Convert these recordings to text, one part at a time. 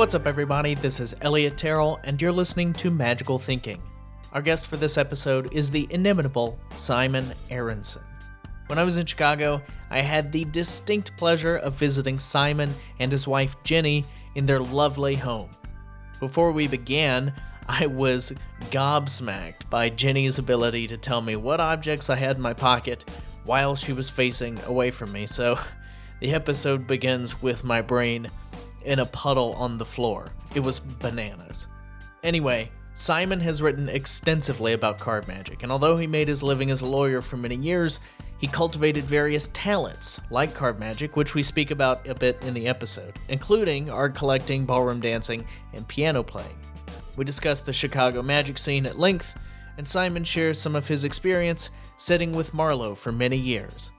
What's up, everybody? This is Elliott Terral, and you're listening to Magical Thinking. Our guest for this episode is the inimitable Simon Aronson. When I was in Chicago, I had the distinct pleasure of visiting Simon and his wife Ginny in their lovely home. Before we began, I was gobsmacked by Ginny's ability to tell me what objects I had in my pocket while she was facing away from me, so the episode begins with my brain in a puddle on the floor. It was bananas. Anyway, Simon has written extensively about card magic, and although he made his living as a lawyer for many years, he cultivated various talents, like card magic, which we speak about a bit in the episode, including art collecting, ballroom dancing, and piano playing. We discuss the Chicago magic scene at length, and Simon shares some of his experience sitting with Marlo for many years.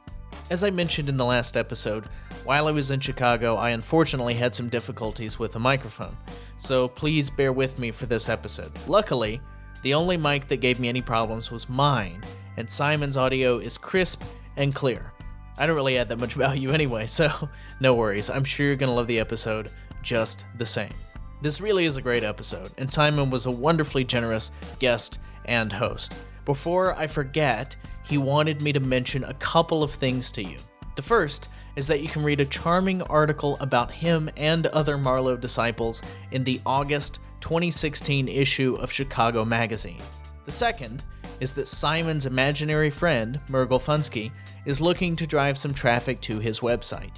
As I mentioned in the last episode, while I was in Chicago, I unfortunately had some difficulties with the microphone, so please bear with me for this episode. Luckily, the only mic that gave me any problems was mine, and Simon's audio is crisp and clear. I don't really add that much value anyway, so no worries. I'm sure you're gonna love the episode just the same. This really is a great episode, and Simon was a wonderfully generous guest and host. Before I forget, he wanted me to mention a couple of things to you. The first is that you can read a charming article about him and other Marlo disciples in the August 2016 issue of Chicago Magazine. The second is that Simon's imaginary friend, Mergel Funsky, is looking to drive some traffic to his website.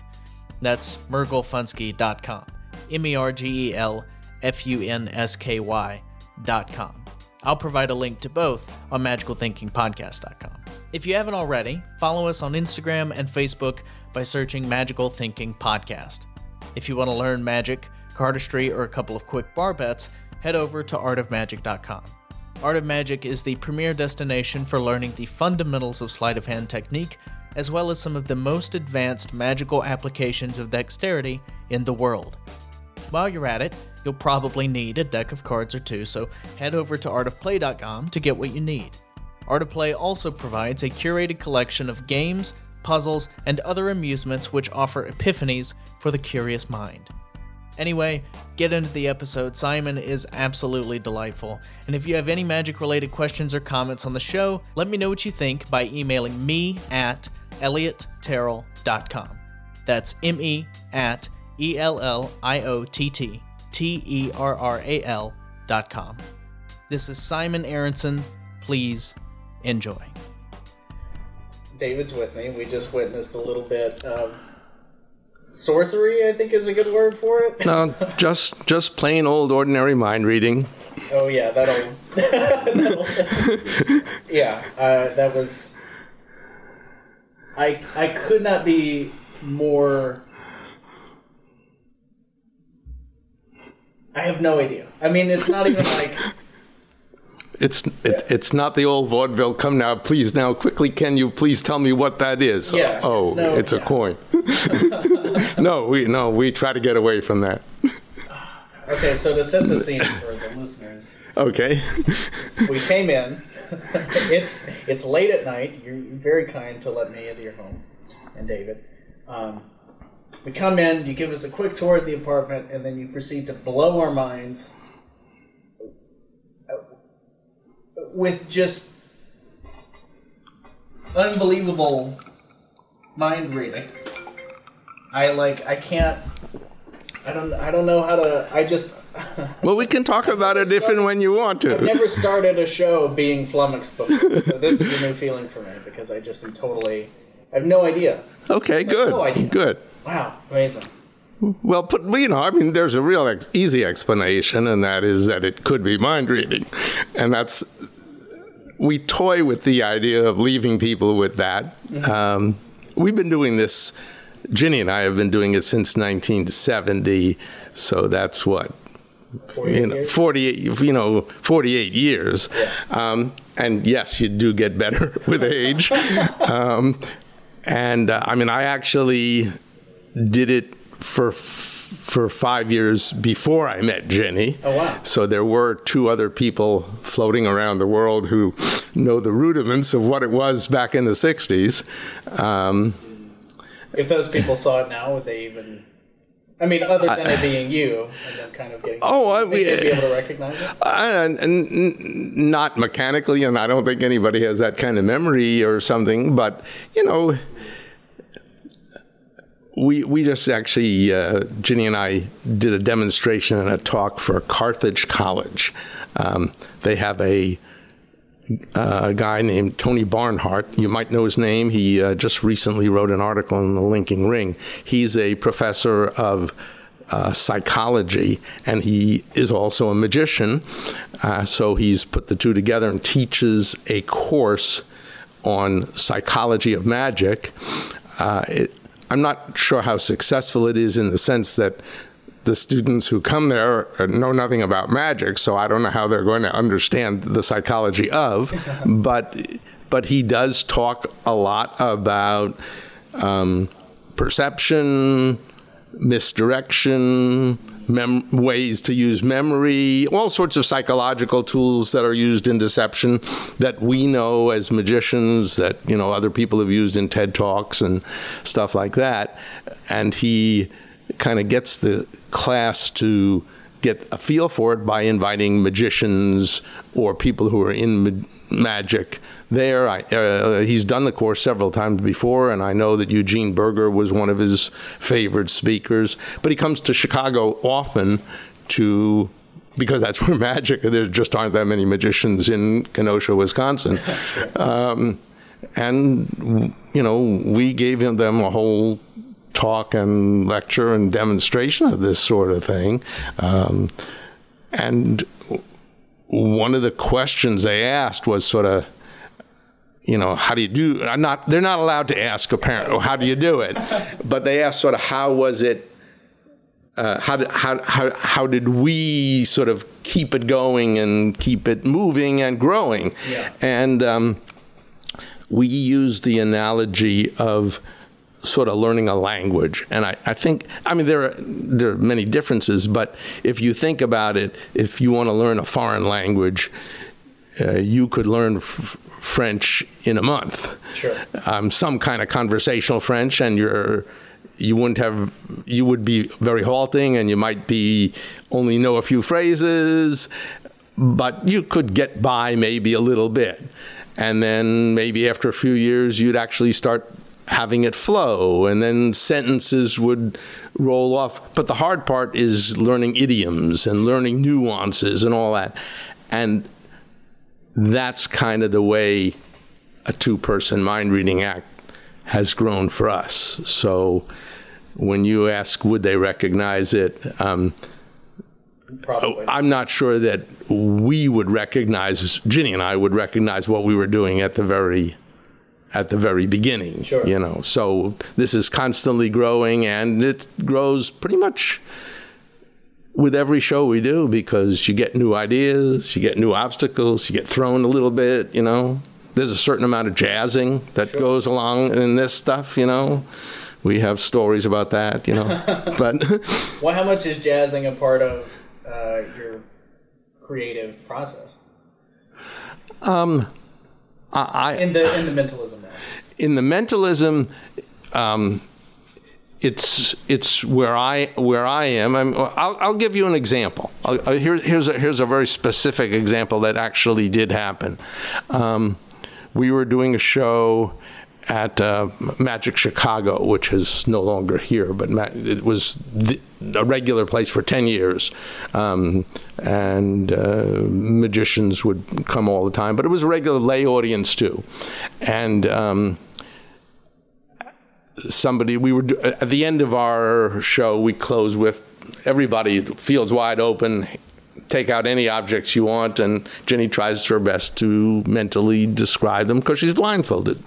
That's mergelfunsky.com. M E R G E L F U N S K Y.com. I'll provide a link to both on magicalthinkingpodcast.com. If you haven't already, follow us on Instagram and Facebook by searching Magical Thinking Podcast. If you want to learn magic, cardistry, or a couple of quick bar bets, head over to artofmagic.com. Art of Magic is the premier destination for learning the fundamentals of sleight of hand technique, as well as some of the most advanced magical applications of dexterity in the world. While you're at it, you'll probably need a deck of cards or two, so head over to artofplay.com to get what you need. Art of Play also provides a curated collection of games, puzzles, and other amusements which offer epiphanies for the curious mind. Anyway, get into the episode. Simon is absolutely delightful. And if you have any magic related questions or comments on the show, let me know what you think by emailing me at elliottterral.com. That's M E at E L L I O T T T E R R A L dot com. This is Simon Aronson. Please enjoy. David's with me. We just witnessed a little bit of sorcery, I think is a good word for it. No, just just plain old ordinary mind reading. Oh yeah, that'll. that'll yeah, uh, that was. I I could not be more. I have no idea. I mean, it's not even like. It's it, it's not the old vaudeville. Come now, please now, quickly. Can you please tell me what that is? Yeah, Oh, it's no- it's a coin. no, we no we try to get away from that. Okay, so to set the scene for the listeners, Okay. we came in. it's it's late at night. You're very kind to let me into your home, and David. Um, we come in. You give us a quick tour of the apartment, and then you proceed to blow our minds uh, with just unbelievable mind reading. I like. I can't. I don't. I don't know how to. I just. well, we can talk about it if and when you want to. I've never started a show being flummoxed before, so this is a new feeling for me because I just am totally. I have no idea. Okay, good, no idea. good. Wow, amazing. Well, but you know, I mean, there's a real ex- easy explanation, and that is that it could be mind reading, and that's we toy with the idea of leaving people with that. Um, we've been doing this. Ginny and I have been doing it since 1970, so that's what you know, 48 you know 48 years um, and yes you do get better with age um, and uh, i mean i actually did it for for five years before i met ginny Oh, wow. so there were two other people floating around the world who know the rudiments of what it was back in the 60s um, If those people saw it now, would they even? I mean, other than it being you, and then kind of getting. Oh, I mean- be able to recognize it. Uh, n- not mechanically, and I don't think anybody has that kind of memory or something. But you know, we we just actually uh, Ginny and I did a demonstration and a talk for Carthage College. Um, they have a a guy named Tony Barnhart. You might know his name. He uh, just recently wrote an article in the Linking Ring. He's a professor of uh, psychology, and he is also a magician. Uh, so he's put the two together and teaches a course on psychology of magic. Uh, it, I'm not sure how successful it is in the sense that the students who come there know nothing about magic, so I don't know how they're going to understand the psychology of. but but he does talk a lot about um, perception, misdirection, mem- ways to use memory, all sorts of psychological tools that are used in deception that we know as magicians that you know other people have used in TED talks and stuff like that. And he kind of gets the class to get a feel for it by inviting magicians or people who are in ma- magic there. I, uh, he's done the course several times before, and I know that Eugene Burger was one of his favorite speakers. But he comes to Chicago often to because that's where magic. There just aren't that many magicians in Kenosha, Wisconsin. Um, and you know, we gave him them a whole talk and lecture and demonstration of this sort of thing. Um, and one of the questions they asked was sort of, you know, how do you do? I'm not. They're not allowed to ask apparently. How do you do it? But they ask sort of how was it. Uh, how, did, how, how, how did we sort of keep it going and keep it moving and growing? Yeah. And um, we use the analogy of sort of learning a language. And I, I think, I mean, there are, there are many differences, but if you think about it, if you want to learn a foreign language, uh, you could learn f- French in a month. Sure. Um, some kind of conversational French, and you're you wouldn't have you would be very halting, and you might be only know a few phrases, but you could get by maybe a little bit, and then maybe after a few years, you'd actually start having it flow, and then sentences would roll off. But the hard part is learning idioms and learning nuances and all that, and that's kind of the way a two person mind reading act has grown for us. So when you ask, would they recognize it? Um. I'm not sure that we would recognize, Ginny and I would recognize what we were doing at the very at the very beginning. Sure. You know, so this is constantly growing and it grows pretty much with every show we do because you get new ideas, you get new obstacles, you get thrown a little bit, you know. There's a certain amount of jazzing that goes along in this stuff, you know. We have stories about that, you know. but well, how much is jazzing a part of uh, your creative process Um, I, I in the in the mentalism realm? in the mentalism, um, it's it's where I where I am. I'm, I'll, I'll give you an example. I'll, here, here's a, here's a very specific example that actually did happen. Um, we were doing a show at uh, Magic Chicago, which is no longer here, but ma- it was the, a regular place for 10 years. Um, and uh, magicians would come all the time, but it was a regular lay audience too. And um, somebody, we were, at the end of our show, we close with everybody, fields wide open, take out any objects you want, and Ginny tries her best to mentally describe them because she's blindfolded.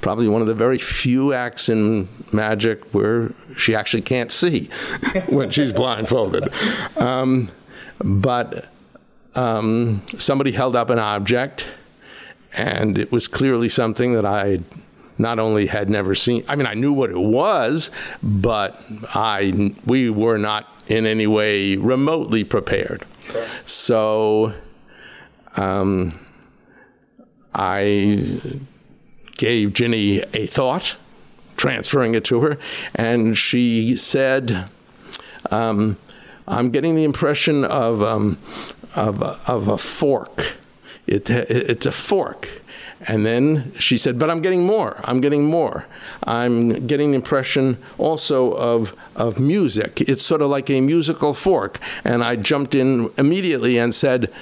Probably one of the very few acts in magic where she actually can't see when she's blindfolded. Um, but um, somebody held up an object, and it was clearly something that I not only had never seen. I mean, I knew what it was, but I we were not in any way remotely prepared. So, um, I gave Ginny a thought, transferring it to her, and she said, Um, I'm getting the impression of um, of, of a fork. It, it's a fork. And then she said, But I'm getting more. I'm getting more. I'm getting the impression also of, of music. It's sort of like a musical fork. And I jumped in immediately and said,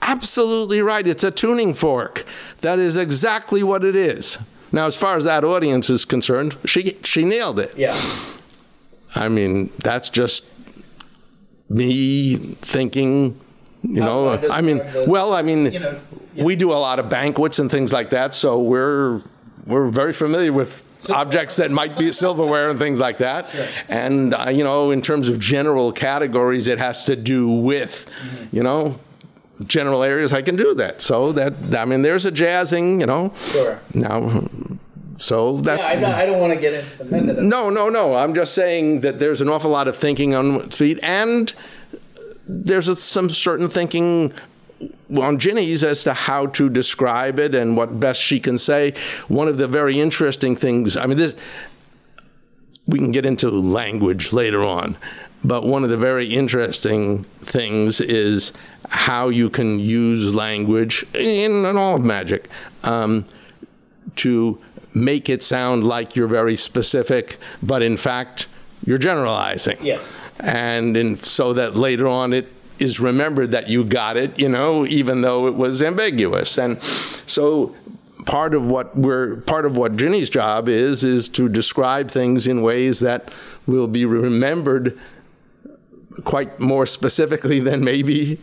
Absolutely right. It's a tuning fork. That is exactly what it is. Now, as far as that audience is concerned, she, she nailed it. Yeah. I mean, that's just me thinking you know, I mean, well, I mean, you know, yeah. we do a lot of banquets and things like that, so we're we're very familiar with objects that might be silverware and things like that. Sure. And uh, you know, in terms of general categories, it has to do with, mm-hmm. you know, general areas. I can do that. So that I mean, there's a jazzing, you know. Sure. Now. So that yeah, I don't, I don't want to get into the method. No, no, no. I'm just saying that there's an awful lot of thinking on feet, and there's a, some certain thinking on Ginny's as to how to describe it and what best she can say. One of the very interesting things, I mean, this, we can get into language later on, but one of the very interesting things is how you can use language in, in all of magic um, to make it sound like you're very specific, but in fact, you're generalizing. Yes. And in, so that later on it is remembered that you got it, you know, even though it was ambiguous. And so part of what we're part of what Ginny's job is is to describe things in ways that will be remembered quite more specifically than maybe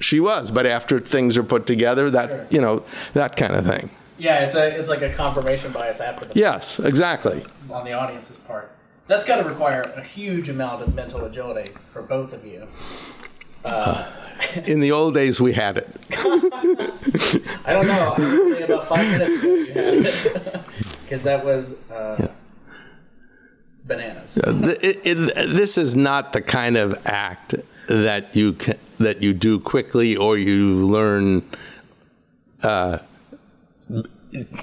she was. But after things are put together, that sure. you know that kind of thing. Yeah, it's a it's like a confirmation bias after the yes, exactly on the audience's part. That's got to require a huge amount of mental agility for both of you. Uh, in the old days, we had it. I don't know. I about five minutes ago you had it. Because that was uh, yeah. bananas. it, it, this is not the kind of act that you can, that you do quickly or you learn uh,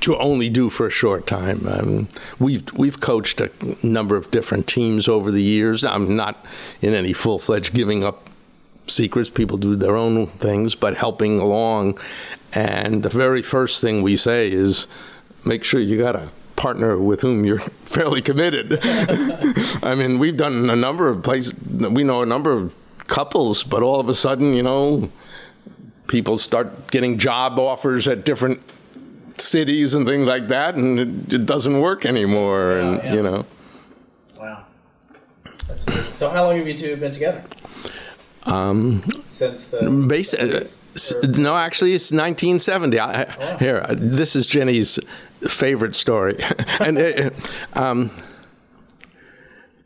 to only do for a short time. Um, we've we've coached a number of different teams over the years. I'm not in any full fledged giving up secrets. People do their own things, but helping along. And the very first thing we say is, make sure you got a partner with whom you're fairly committed. I mean, we've done a number of places. We know a number of couples, but all of a sudden, you know, people start getting job offers at different cities and things like that, and it, it doesn't work anymore. Yeah, and yeah. you know. Wow, that's amazing. So, how long have you two been together? Um, Since the base, uh, no, actually, it's 1970. I, oh. Here, uh, this is Ginny's favorite story, and it, um,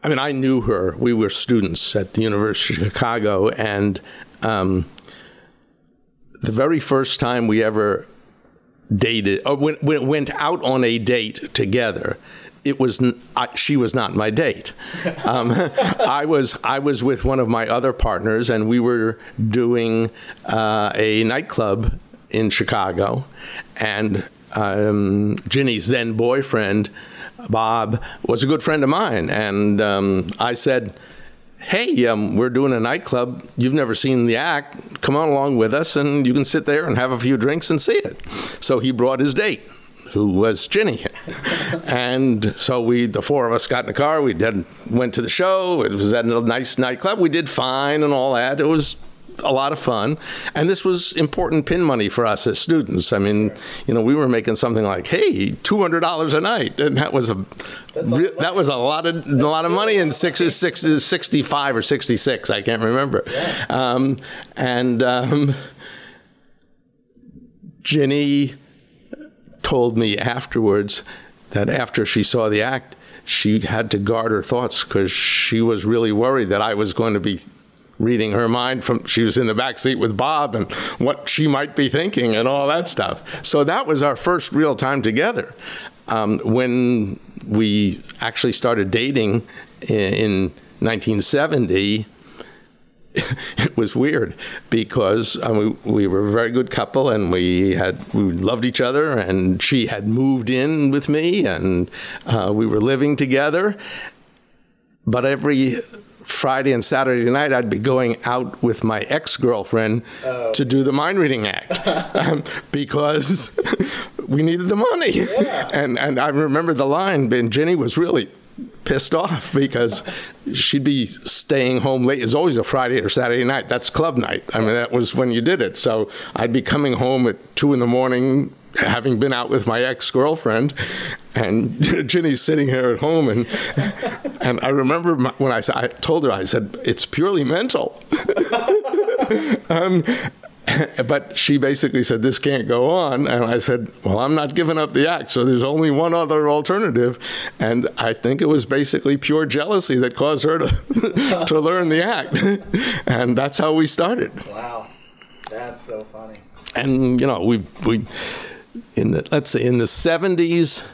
I mean, I knew her. We were students at the University of Chicago, and um, the very first time we ever dated or went, went out on a date together it was she was not my date. Um, I was I was with one of my other partners, and we were doing uh, a nightclub in Chicago, and um, Ginny's then boyfriend Bob was a good friend of mine, and um, I said hey, um, we're doing a nightclub. You've never seen the act. Come on along with us, and you can sit there and have a few drinks and see it. So he brought his date, who was Ginny, and so we, the four of us, got in the car. We did, went to the show. It was at a nice nightclub. We did fine and all that. It was a lot of fun. And this was important pin money for us as students. I mean, you know, we were making something like, hey, two hundred dollars a night, and that was a re- that was a lot of a lot of money in six, six, 65 or sixty six. I can't remember. Yeah. Um, and um, Ginny told me afterwards that after she saw the act, she had to guard her thoughts because she was really worried that I was going to be reading her mind from she was in the back seat with Bob and what she might be thinking and all that stuff. So that was our first real time together. Um, when we actually started dating in, in 1970, it was weird because we, we, were a very good couple and we had we loved each other and she had moved in with me and uh, we were living together. But every Friday and Saturday night, I'd be going out with my ex girlfriend oh. to do the mind reading act um, because we needed the money. Yeah. And and I remember the line, and Ginny was really pissed off because she'd be staying home late. It's always a Friday or Saturday night. That's club night. I mean, that was when you did it. So I'd be coming home at two in the morning, having been out with my ex girlfriend, and Ginny's sitting here at home, and and I remember when I, I told her, I said, "It's purely mental." um, but she basically said this can't go on. And i said well i'm not giving up the act so there's only one other alternative. And i think it was basically pure jealousy that caused her to to learn the act. And that's how we started. Wow. That's so funny. And you know we we in the let's say in the 70s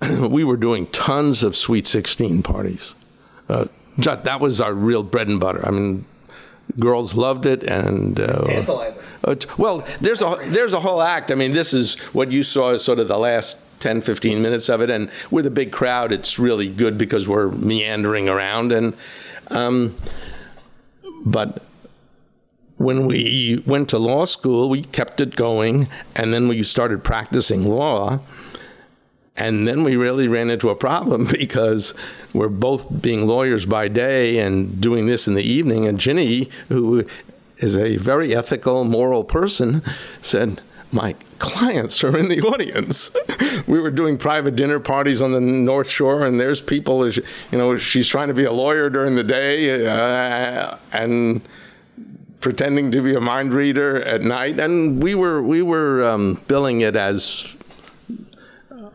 we were doing tons of sweet 16 parties uh, that was our real bread and butter i mean girls loved it, and uh, tantalizing. Uh, well, there's a there's a whole act. I mean, this is what you saw as sort of the last 10, 15 minutes of it, and with a big crowd, it's really good because we're meandering around, and um, but when we went to law school, we kept it going, and then we started practicing law. And then we really ran into a problem because we're both being lawyers by day and doing this in the evening. And Ginny, who is a very ethical, moral person, said, my clients are in the audience. we were doing private dinner parties on the North Shore, and there's people, you know, she's trying to be a lawyer during the day uh, and pretending to be a mind reader at night. And we were we were um, billing it as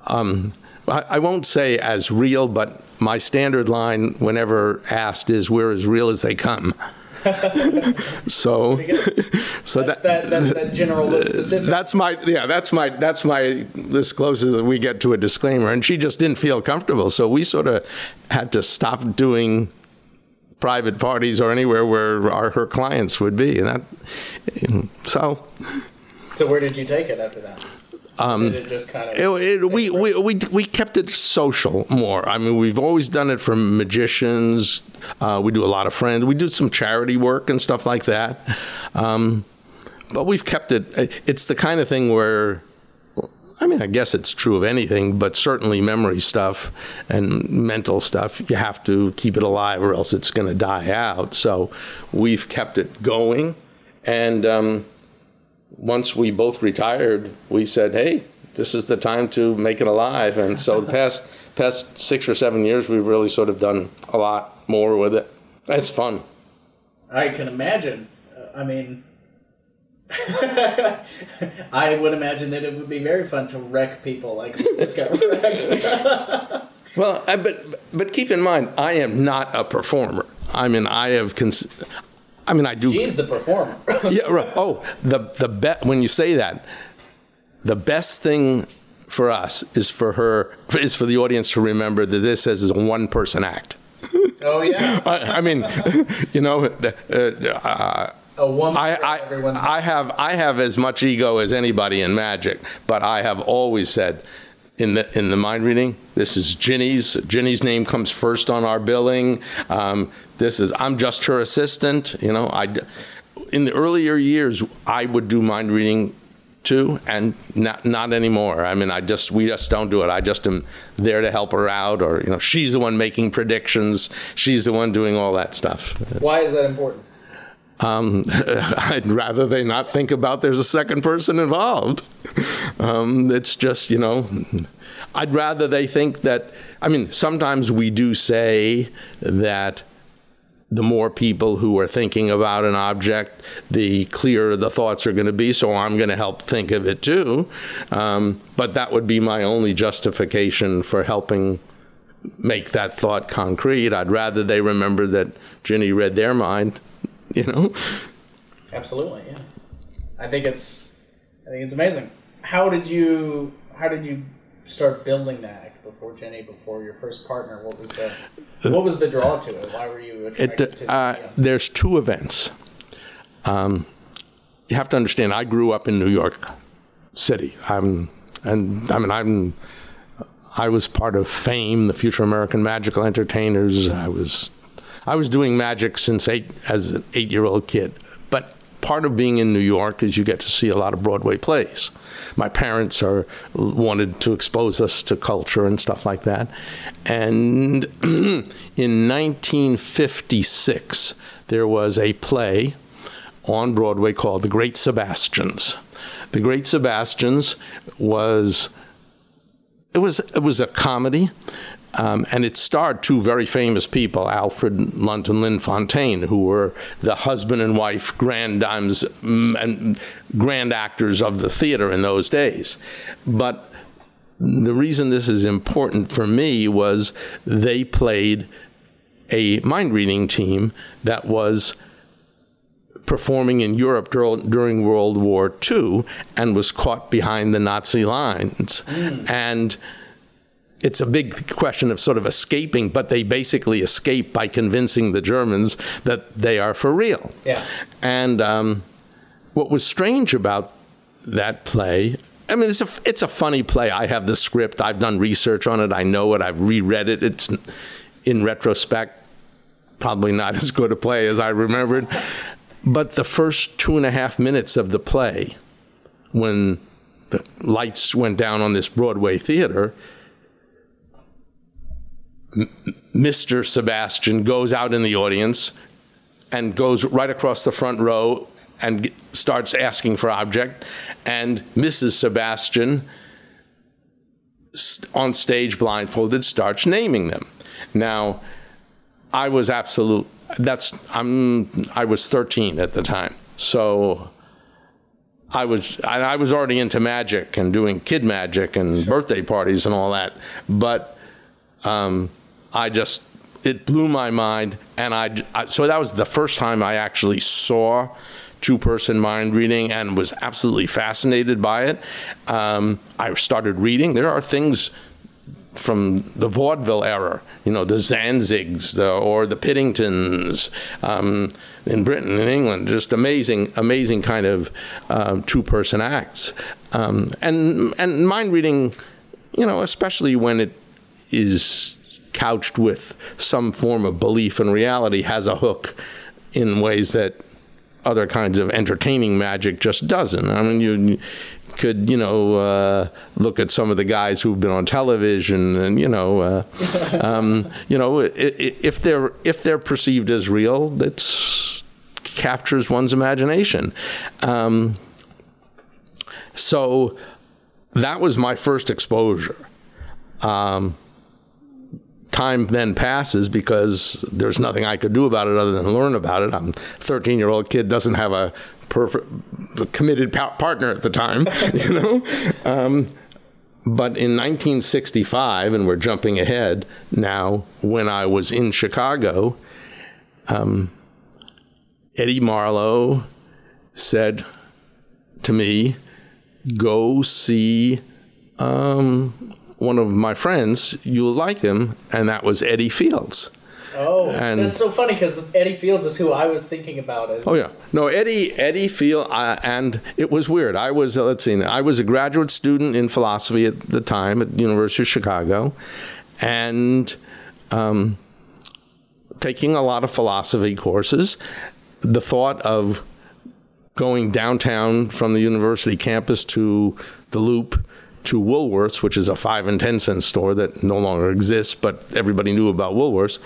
um, I, I won't say as real, but my standard line whenever asked is we're as real as they come. so, so that's that, that, that's that general specific. That's my yeah. That's my that's my this closest we get to a disclaimer, and she just didn't feel comfortable, so we sort of had to stop doing private parties or anywhere where our, her clients would be, and that so. So where did you take it after that? Um, it just kind of it, it, we, we, we, we kept it social more. I mean, we've always done it for magicians. Uh, we do a lot of friends. We do some charity work and stuff like that. Um, but we've kept it. It's the kind of thing where, I mean, I guess it's true of anything, but certainly memory stuff and mental stuff, you have to keep it alive or else it's going to die out. So we've kept it going. And, um, once we both retired, we said, "Hey, this is the time to make it alive." And so the past past six or seven years, we've really sort of done a lot more with it. It's fun. I can imagine. Uh, I mean, I would imagine that it would be very fun to wreck people like this got wrecked. well, I, but but keep in mind, I am not a performer. I mean, I have cons- I mean, I do. She's the performer. yeah, right. Oh, the the bet when you say that, the best thing for us is for her is for the audience to remember that this is a one person act. Oh yeah. I, I, mean, you know. Uh, uh, a woman I, I, I have I have as much ego as anybody in magic, but I have always said in the in the mind reading. This is Ginny's. Ginny's name comes first on our billing. Um, this is I'm just her assistant. You know, I in the earlier years I would do mind reading too, and not not anymore. I mean, I just we just don't do it. I just am there to help her out, or you know, she's the one making predictions. She's the one doing all that stuff. Why is that important? Um, I'd rather they not think about there's a second person involved. Um, it's just, you know, I'd rather they think that, I mean, sometimes we do say that the more people who are thinking about an object, the clearer the thoughts are going to be. So I'm going to help think of it too. Um, but that would be my only justification for helping make that thought concrete. I'd rather they remember that Ginny read their mind you know? Absolutely, yeah. I think it's I think it's amazing. How did you how did you start building that before Ginny, before your first partner? What was the what was the draw to it? Why were you attracted it, to uh, it? There's two events. Um, you have to understand. I grew up in New York City. I'm, and I mean, I'm. I was part of Fame, the Future American Magical Entertainers. I was I was doing magic since eight as an eight year old kid. But part of being in New York is you get to see a lot of Broadway plays. My parents are wanted to expose us to culture and stuff like that. And in 1956, there was a play on Broadway called The Great Sebastians. The Great Sebastians was it was it was a comedy um, and it starred two very famous people, Alfred Lunt and Lynn Fontanne, who were the husband and wife grand dames mm, and grand actors of the theater in those days. But the reason this is important for me was they played a mind reading team that was performing in Europe during World War II and was caught behind the Nazi lines. Mm. And it's a big question of sort of escaping, but they basically escape by convincing the Germans that they are for real. Yeah. And um, what was strange about that play, I mean, it's a it's a funny play. I have the script. I've done research on it. I know it. I've reread it. It's in retrospect probably not as good a play as I remembered. But the first two and a half minutes of the play, when the lights went down on this Broadway theater, Mr. Sebastian goes out in the audience and goes right across the front row and starts asking for object, and Mrs. Sebastian, on stage blindfolded, starts naming them. Now, I was absolute. That's I'm. I was 13 at the time, so I was I, was already into magic and doing kid magic and birthday parties and all that, but. Um, I just it blew my mind, and I, I so that was the first time I actually saw two person mind reading and was absolutely fascinated by it. Um, I started reading. There are things from the vaudeville era, you know, the Zanzigs the, or the Piddingtons um, in Britain and England, just amazing, amazing kind of um, two person acts. Um, and, and mind reading, you know, especially when it is couched with some form of belief in reality has a hook in ways that other kinds of entertaining magic just doesn't. I mean, you could, you know, uh, look at some of the guys who've been on television, and you know, uh, um, you know, if they're if they're perceived as real, it captures one's imagination. Um, so that was my first exposure. Um, time then passes because there's nothing I could do about it other than learn about it. I'm a 13 year old kid doesn't have a perfect committed partner at the time, you know. Um, but in 1965, and we're jumping ahead now, when I was in Chicago, um, Eddie Marlo said to me, "Go see." Um, one of my friends, you'll like him, and that was Eddie Fields. Oh, and, that's so funny because Eddie Fields is who I was thinking about. As oh yeah, no Eddie Eddie Field, uh, and it was weird. I was uh, let's see, I was a graduate student in philosophy at the time at University of Chicago, and um, taking a lot of philosophy courses. The thought of going downtown from the university campus to the Loop to Woolworths, which is a five and ten cent store that no longer exists, but everybody knew about Woolworths,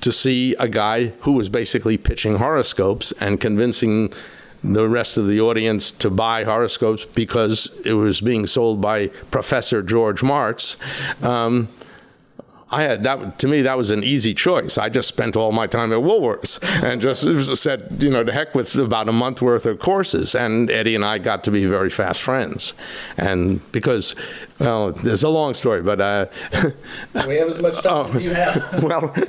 to see a guy who was basically pitching horoscopes and convincing the rest of the audience to buy horoscopes because it was being sold by Professor George Martz. Um, I had that to me that was an easy choice. I just spent all my time at Woolworths and just said, you know, to heck with about a month worth of courses. And Eddie and I got to be very fast friends, and because, well, it's a long story, but uh, we have as much time oh, as you have. well.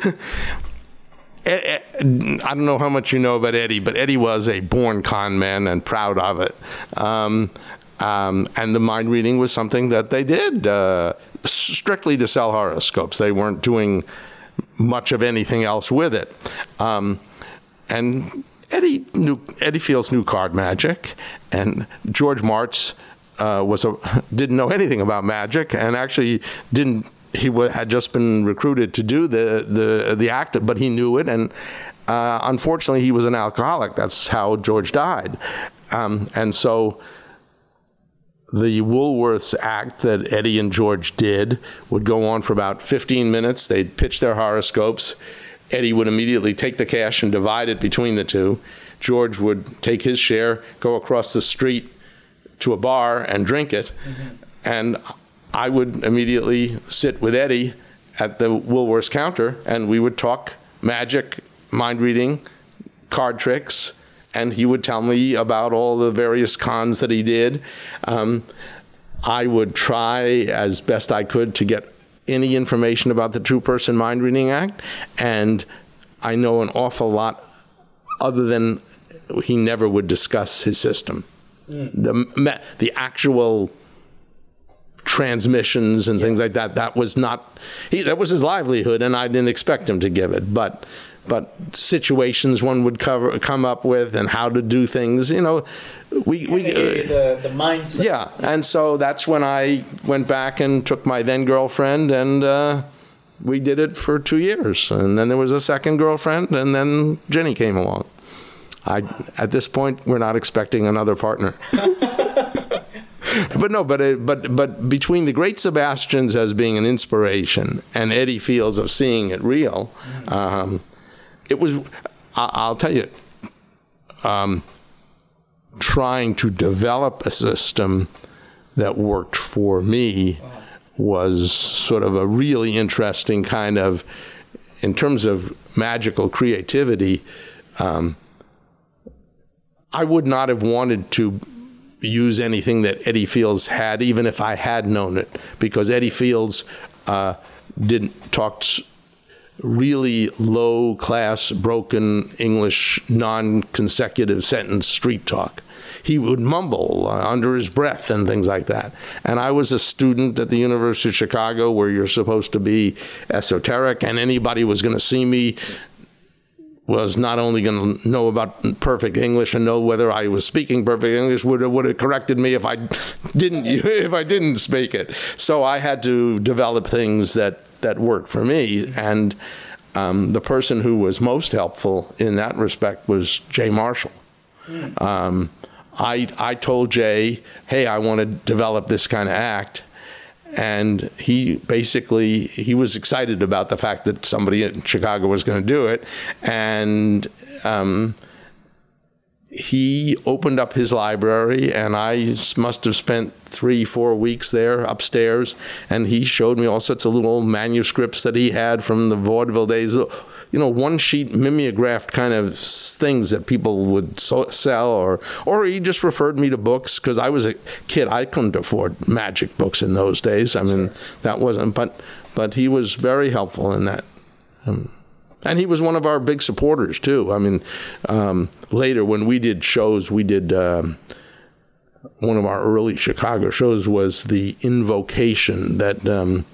I don't know how much you know about Eddie, but Eddie was a born con man and proud of it. Um, um, and the mind reading was something that they did. Uh, strictly to sell horoscopes. They weren't doing much of anything else with it. Um, and Eddie knew Eddie Fields knew card magic, and George Martz uh, was a didn't know anything about magic, and actually didn't he w- had just been recruited to do the the the act, but he knew it, and uh, unfortunately, he was an alcoholic. That's how George died, um, and so the Woolworths act that Eddie and George did would go on for about 15 minutes. They'd pitch their horoscopes. Eddie would immediately take the cash and divide it between the two. George would take his share, go across the street to a bar and drink it. Mm-hmm. And I would immediately sit with Eddie at the Woolworths counter and we would talk magic, mind reading, card tricks, and he would tell me about all the various cons that he did. Um, I would try as best I could to get any information about the Two Person Mind Reading Act, and I know an awful lot other than he never would discuss his system. Mm. The, the actual transmissions and yeah. things like that. That was not he. That was his livelihood, and I didn't expect him to give it. But but situations one would cover come up with and how to do things. You know, we we uh, the, the mindset. Yeah, and so that's when I went back and took my then girlfriend and. Uh, we did it for two years, and then there was a second girlfriend, and then Ginny came along. I, at this point, we're not expecting another partner. but no, but uh, but but between the great Sebastians as being an inspiration and Eddie Fields of seeing it real, um, it was. I, will tell you, um, trying to develop a system that worked for me was sort of a really interesting kind of, in terms of magical creativity. Um, I would not have wanted to use anything that Eddie Fields had, even if I had known it, because Eddie Fields uh, didn't talk really low class, broken English, non consecutive sentence street talk. He would mumble uh, under his breath and things like that. And I was a student at the University of Chicago where you're supposed to be esoteric, and anybody was going to see me was not only going to know about perfect English and know whether I was speaking perfect English, would have, would have corrected me if I didn't if I didn't speak it. So I had to develop things that that worked for me. And um, the person who was most helpful in that respect was Jay Marshall. Mm. Um, I I told Jay, hey, I want to develop this kind of act and he basically he was excited about the fact that somebody in Chicago was going to do it, and um, he opened up his library, and I must have spent three, four weeks there upstairs, and he showed me all sorts of little manuscripts that he had from the vaudeville days. You know, one sheet mimeographed kind of things that people would so- sell, or or he just referred me to books because I was a kid. I couldn't afford magic books in those days. I mean, that wasn't. But but he was very helpful in that. Um, and he was one of our big supporters too. I mean, um, later when we did shows, we did um, one of our early Chicago shows was the Invocation that. Um,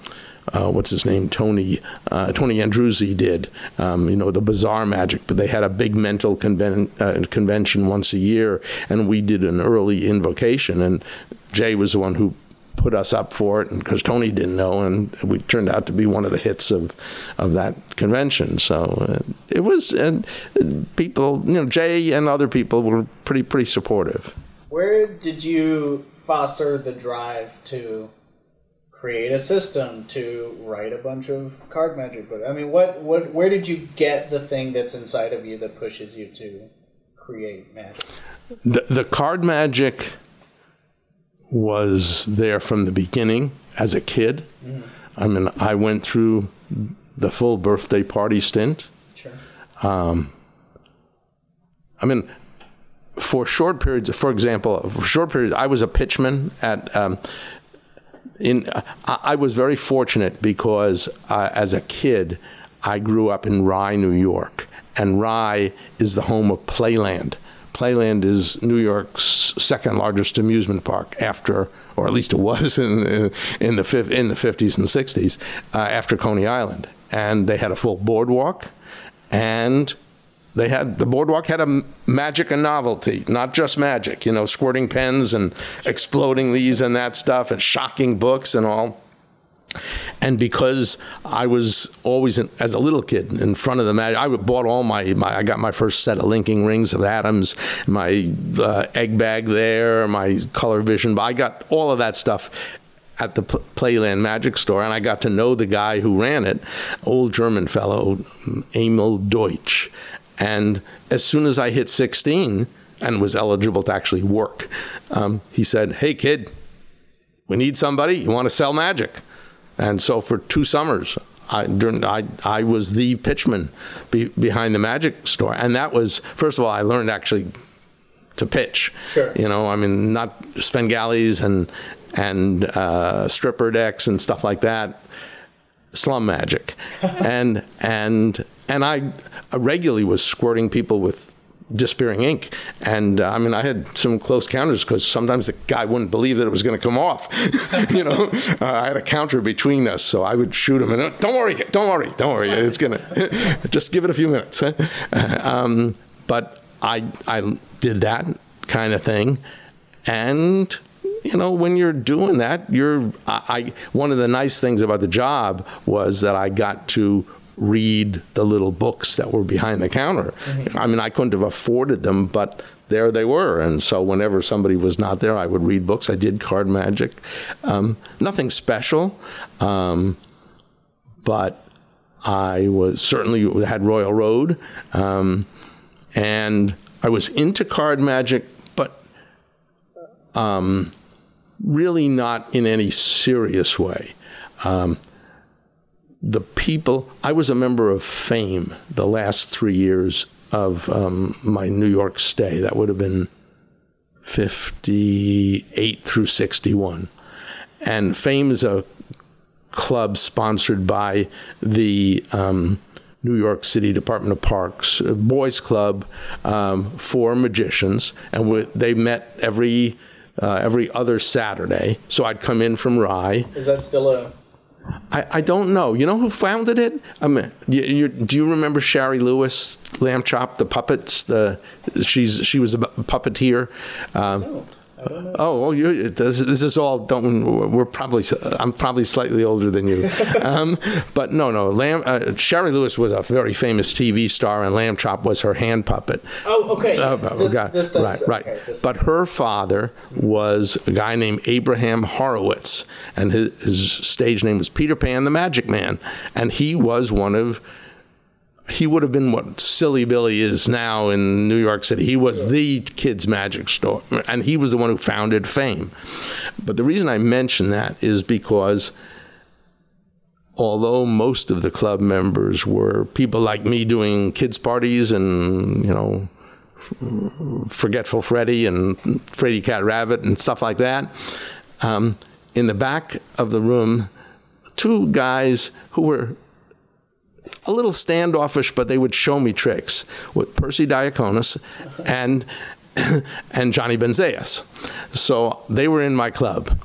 uh, what's his name? Tony uh, Tony Andruzzi did. Um, you know the bizarre magic, but they had a big mental conven- uh, convention once a year, and we did an early invocation. And Jay was the one who put us up for it, and because Tony didn't know, and we turned out to be one of the hits of of that convention. So uh, it was, and people, you know, Jay and other people were pretty pretty supportive. Where did you foster the drive to create a system to write a bunch of card magic books? I mean, what what where did you get the thing that's inside of you that pushes you to create magic? The the card magic was there from the beginning as a kid. Mm. I mean, I went through the full birthday party stint. Sure. Um, I mean, for short periods, for example, for short periods, I was a pitchman at. Um, in, I was very fortunate because uh, as a kid, I grew up in Rye, New York, and Rye is the home of Playland. Playland is New York's second largest amusement park after, or at least it was in the, in the, in the 50s and 60s, uh, after Coney Island. And they had a full boardwalk, and they had the boardwalk had a magic and novelty, not just magic, you know, squirting pens and exploding these and that stuff, and shocking books and all. And because I was always in, as a little kid in front of the magic, I bought all my, my I got my first set of linking rings of Adams, my uh, egg bag there, my color vision. But I got all of that stuff at the Playland Magic Store, and I got to know the guy who ran it, old German fellow, Emil Deutsch. And as soon as I hit 16 and was eligible to actually work, um, he said, "Hey kid, we need somebody. You want to sell magic?" And so for two summers, I, I, I was the pitchman be, behind the magic store. And that was, first of all, I learned actually to pitch. Sure. You know, I mean, not Svengalis and, and uh, stripper decks and stuff like that. Slum magic. and, and, and I regularly was squirting people with disappearing ink. And uh, I mean, I had some close counters because sometimes the guy wouldn't believe that it was going to come off. you know, uh, I had a counter between us, so I would shoot him and uh, don't worry, don't worry, don't worry, it's going to just give it a few minutes. um, but I I did that kind of thing, and you know, when you're doing that, you're I, I one of the nice things about the job was that I got to read the little books that were behind the counter. Mm-hmm. I mean, I couldn't have afforded them, but there they were. And so whenever somebody was not there, I would read books. I did card magic. Um, nothing special, um, but I was certainly had Royal Road, um, and I was into card magic, but um, really not in any serious way. Um, the people, I was a member of FAME the last three years of um, my New York stay. That would have been 58 through 61. And FAME is a club sponsored by the um, New York City Department of Parks, a boys club um, for magicians. And we, they met every. Uh, every other Saturday, so I'd come in from Rye. Is that still a I, I don't know. You know who founded it? I mean, you, you, do you remember Shari Lewis, Lamb Chop, the puppets? The she's she was a puppeteer. Um, no. Oh, oh, you, this, this is all. Don't we're probably I'm probably slightly older than you, um, but no, no. Lamb, uh, Shari Lewis was a very famous TV star, and Lamb Chop was her hand puppet. Oh, okay. Uh, yes. This, this does, right, right. Okay, but her father was a guy named Abraham Horowitz, and his, his stage name was Peter Pan the Magic Man, and he was one of he would have been what Silly Billy is now in New York City. He was the kids' magic store, and he was the one who founded Fame. But the reason I mention that is because although most of the club members were people like me doing kids' parties and, you know, Forgetful Freddy and Freddy Cat Rabbit and stuff like that, um, in the back of the room, two guys who were a little standoffish, but they would show me tricks with Persi Diaconis and and Johnny Benzais. So they were in my club.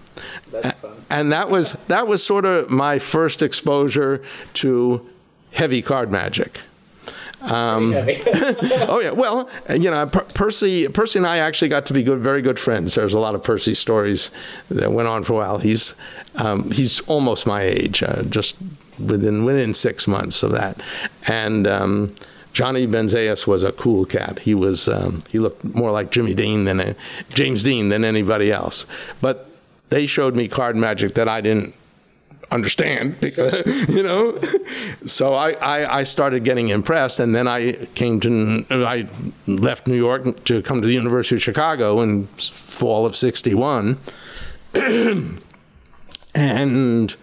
And that was that was sort of my first exposure to heavy card magic. Um, oh yeah, well, you know, Persi, Persi and I actually got to be good, very good friends. There's a lot of Persi stories that went on for a while. He's um, he's almost my age, uh, just within within six months of that, and. Um, Johnny Benzais was a cool cat. He was um, he looked more like Jimmy Dean than a, James Dean than anybody else. But they showed me card magic that I didn't understand because you know so I, I, I, started getting impressed and then i came to i left new york to come to the university of chicago in fall of 61 and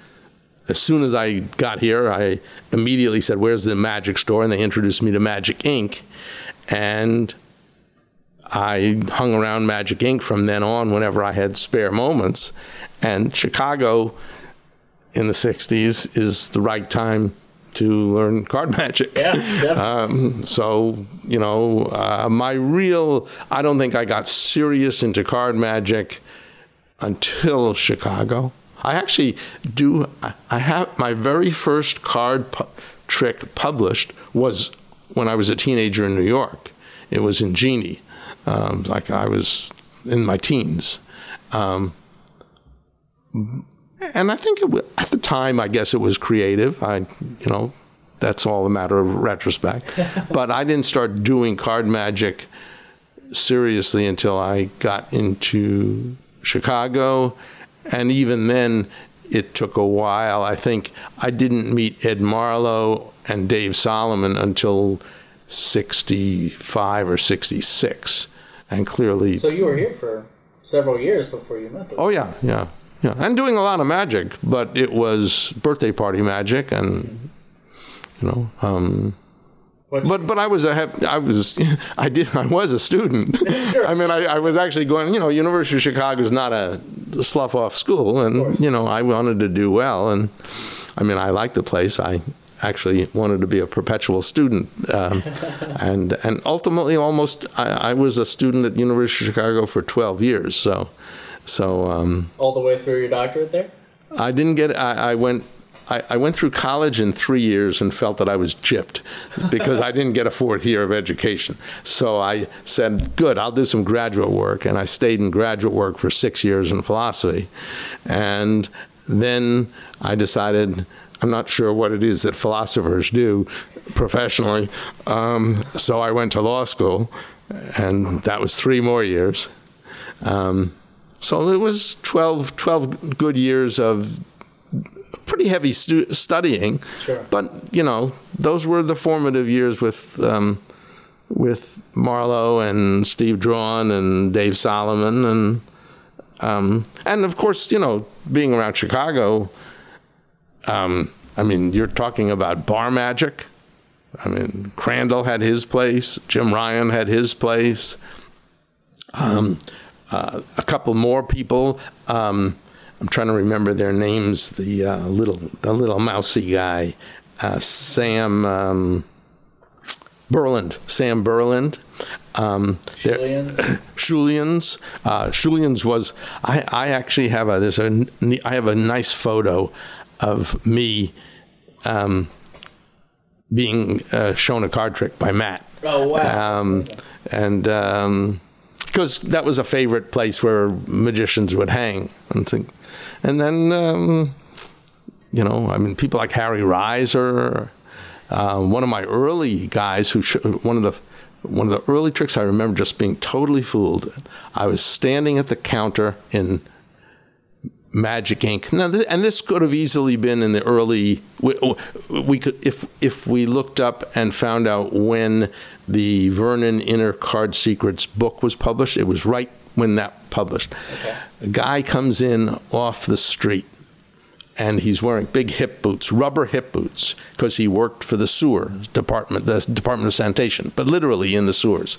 as soon as I got here, I immediately said, Where's the magic store? And they introduced me to Magic Inc. And I hung around Magic Inc. from then on whenever I had spare moments. And Chicago in the 60s is the right time to learn card magic. Yeah, um, so, you know, uh, my real, I don't think I got serious into card magic until Chicago. I actually do. I have my very first card pu- trick published was when I was a teenager in New York. It was in Genii, um, like I was in my teens. Um, and I think it, at the time, I guess it was creative. I, you know, that's all a matter of retrospect. but I didn't start doing card magic seriously until I got into Chicago. And even then, it took a while. I think I didn't meet Ed Marlo and Dave Solomon until 65 or 66. And clearly. So you were here for several years before you met them. Oh, yeah, yeah. Yeah, and doing a lot of magic, but it was birthday party magic, and you know, um, What's- but but I was a I was I did I was a student. sure. I mean, I, I was actually going. You know, University of Chicago is not a slough off school, and you know, I wanted to do well, and I mean, I liked the place. I actually wanted to be a perpetual student, um, and and ultimately, almost I, I was a student at University of Chicago for twelve years. So, so. Um, all the way through your doctorate there. I didn't get. I, I went. I, I went through college in three years and felt that I was gypped because I didn't get a fourth year of education. So I said, "Good, I'll do some graduate work," and I stayed in graduate work for six years in philosophy, and then I decided. I'm not sure what it is that philosophers do professionally. Um, so I went to law school, and that was three more years. Um, so it was 12, 12 good years of pretty heavy stu- studying. Sure. But, you know, those were the formative years with, um, with Marlo and Steve Draun and Dave Solomon. And, um, and of course, you know, being around Chicago, um, I mean, you're talking about bar magic. I mean, Crandall had his place, Jim Ryan had his place. Um, uh, a couple more people. Um, I'm trying to remember their names. The uh, little, the little mousy guy, uh, Sam um, Berland. Sam Berland. Um, Julian. Schulien's. Uh, Schulien's was. I, I actually have a. There's a. I have a nice photo of me um, being uh, shown a card trick by Matt. Oh wow. Um, and because that was a favorite place where magicians would hang and think, and then um, you know, I mean, people like Harry Riser, uh, one of my early guys who sh- one of the one of the early tricks I remember just being totally fooled. I was standing at the counter in Magic Ink. Now, th- and this could have easily been in the early. We, we could, if if we looked up and found out when the Vernon Inner Card Secrets book was published, it was right when that published. A guy comes in off the street, and he's wearing big hip boots, rubber hip boots, because he worked for the sewer department, the Department of Sanitation, but literally in the sewers.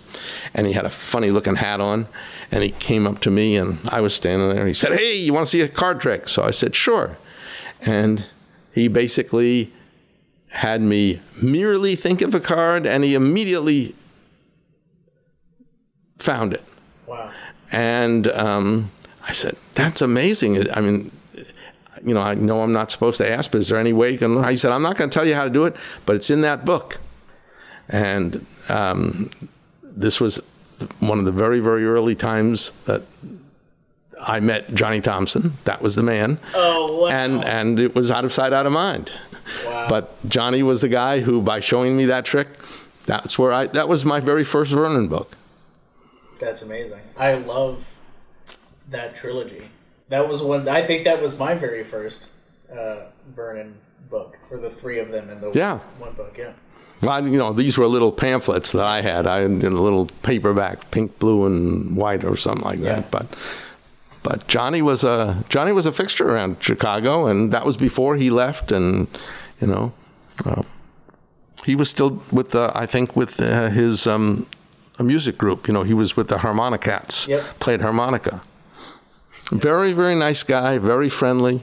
And he had a funny looking hat on, and he came up to me, and I was standing there. He said, "Hey, you want to see a card trick?" So I said, "Sure." And he basically had me merely think of a card, and he immediately found it. wow. And um, I said, "That's amazing." I mean, you know, I know I'm not supposed to ask, but is there any way you can learn? He said, "I'm not going to tell you how to do it, but it's in that book." And um, this was one of the very, very early times that I met Johnny Thompson. That was the man, Oh wow. and and it was out of sight, out of mind. Wow. But Johnny was the guy who, by showing me that trick, that's where I. That was my very first Vernon book. That's amazing. I love that trilogy. That was one. I think that was my very first uh, Vernon book for the three of them in the Yeah. one book. Yeah. Well, you know, these were little pamphlets that I had. I had in a little paperback, pink, blue, and white, or something like that. Yeah. But, but Johnny was a Johnny was a fixture around Chicago, and that was before he left. And you know, uh, he was still with the, I think, with uh, his um, a music group. You know, he was with the Harmonicats. Yep. Played harmonica. Very, very nice guy. Very friendly.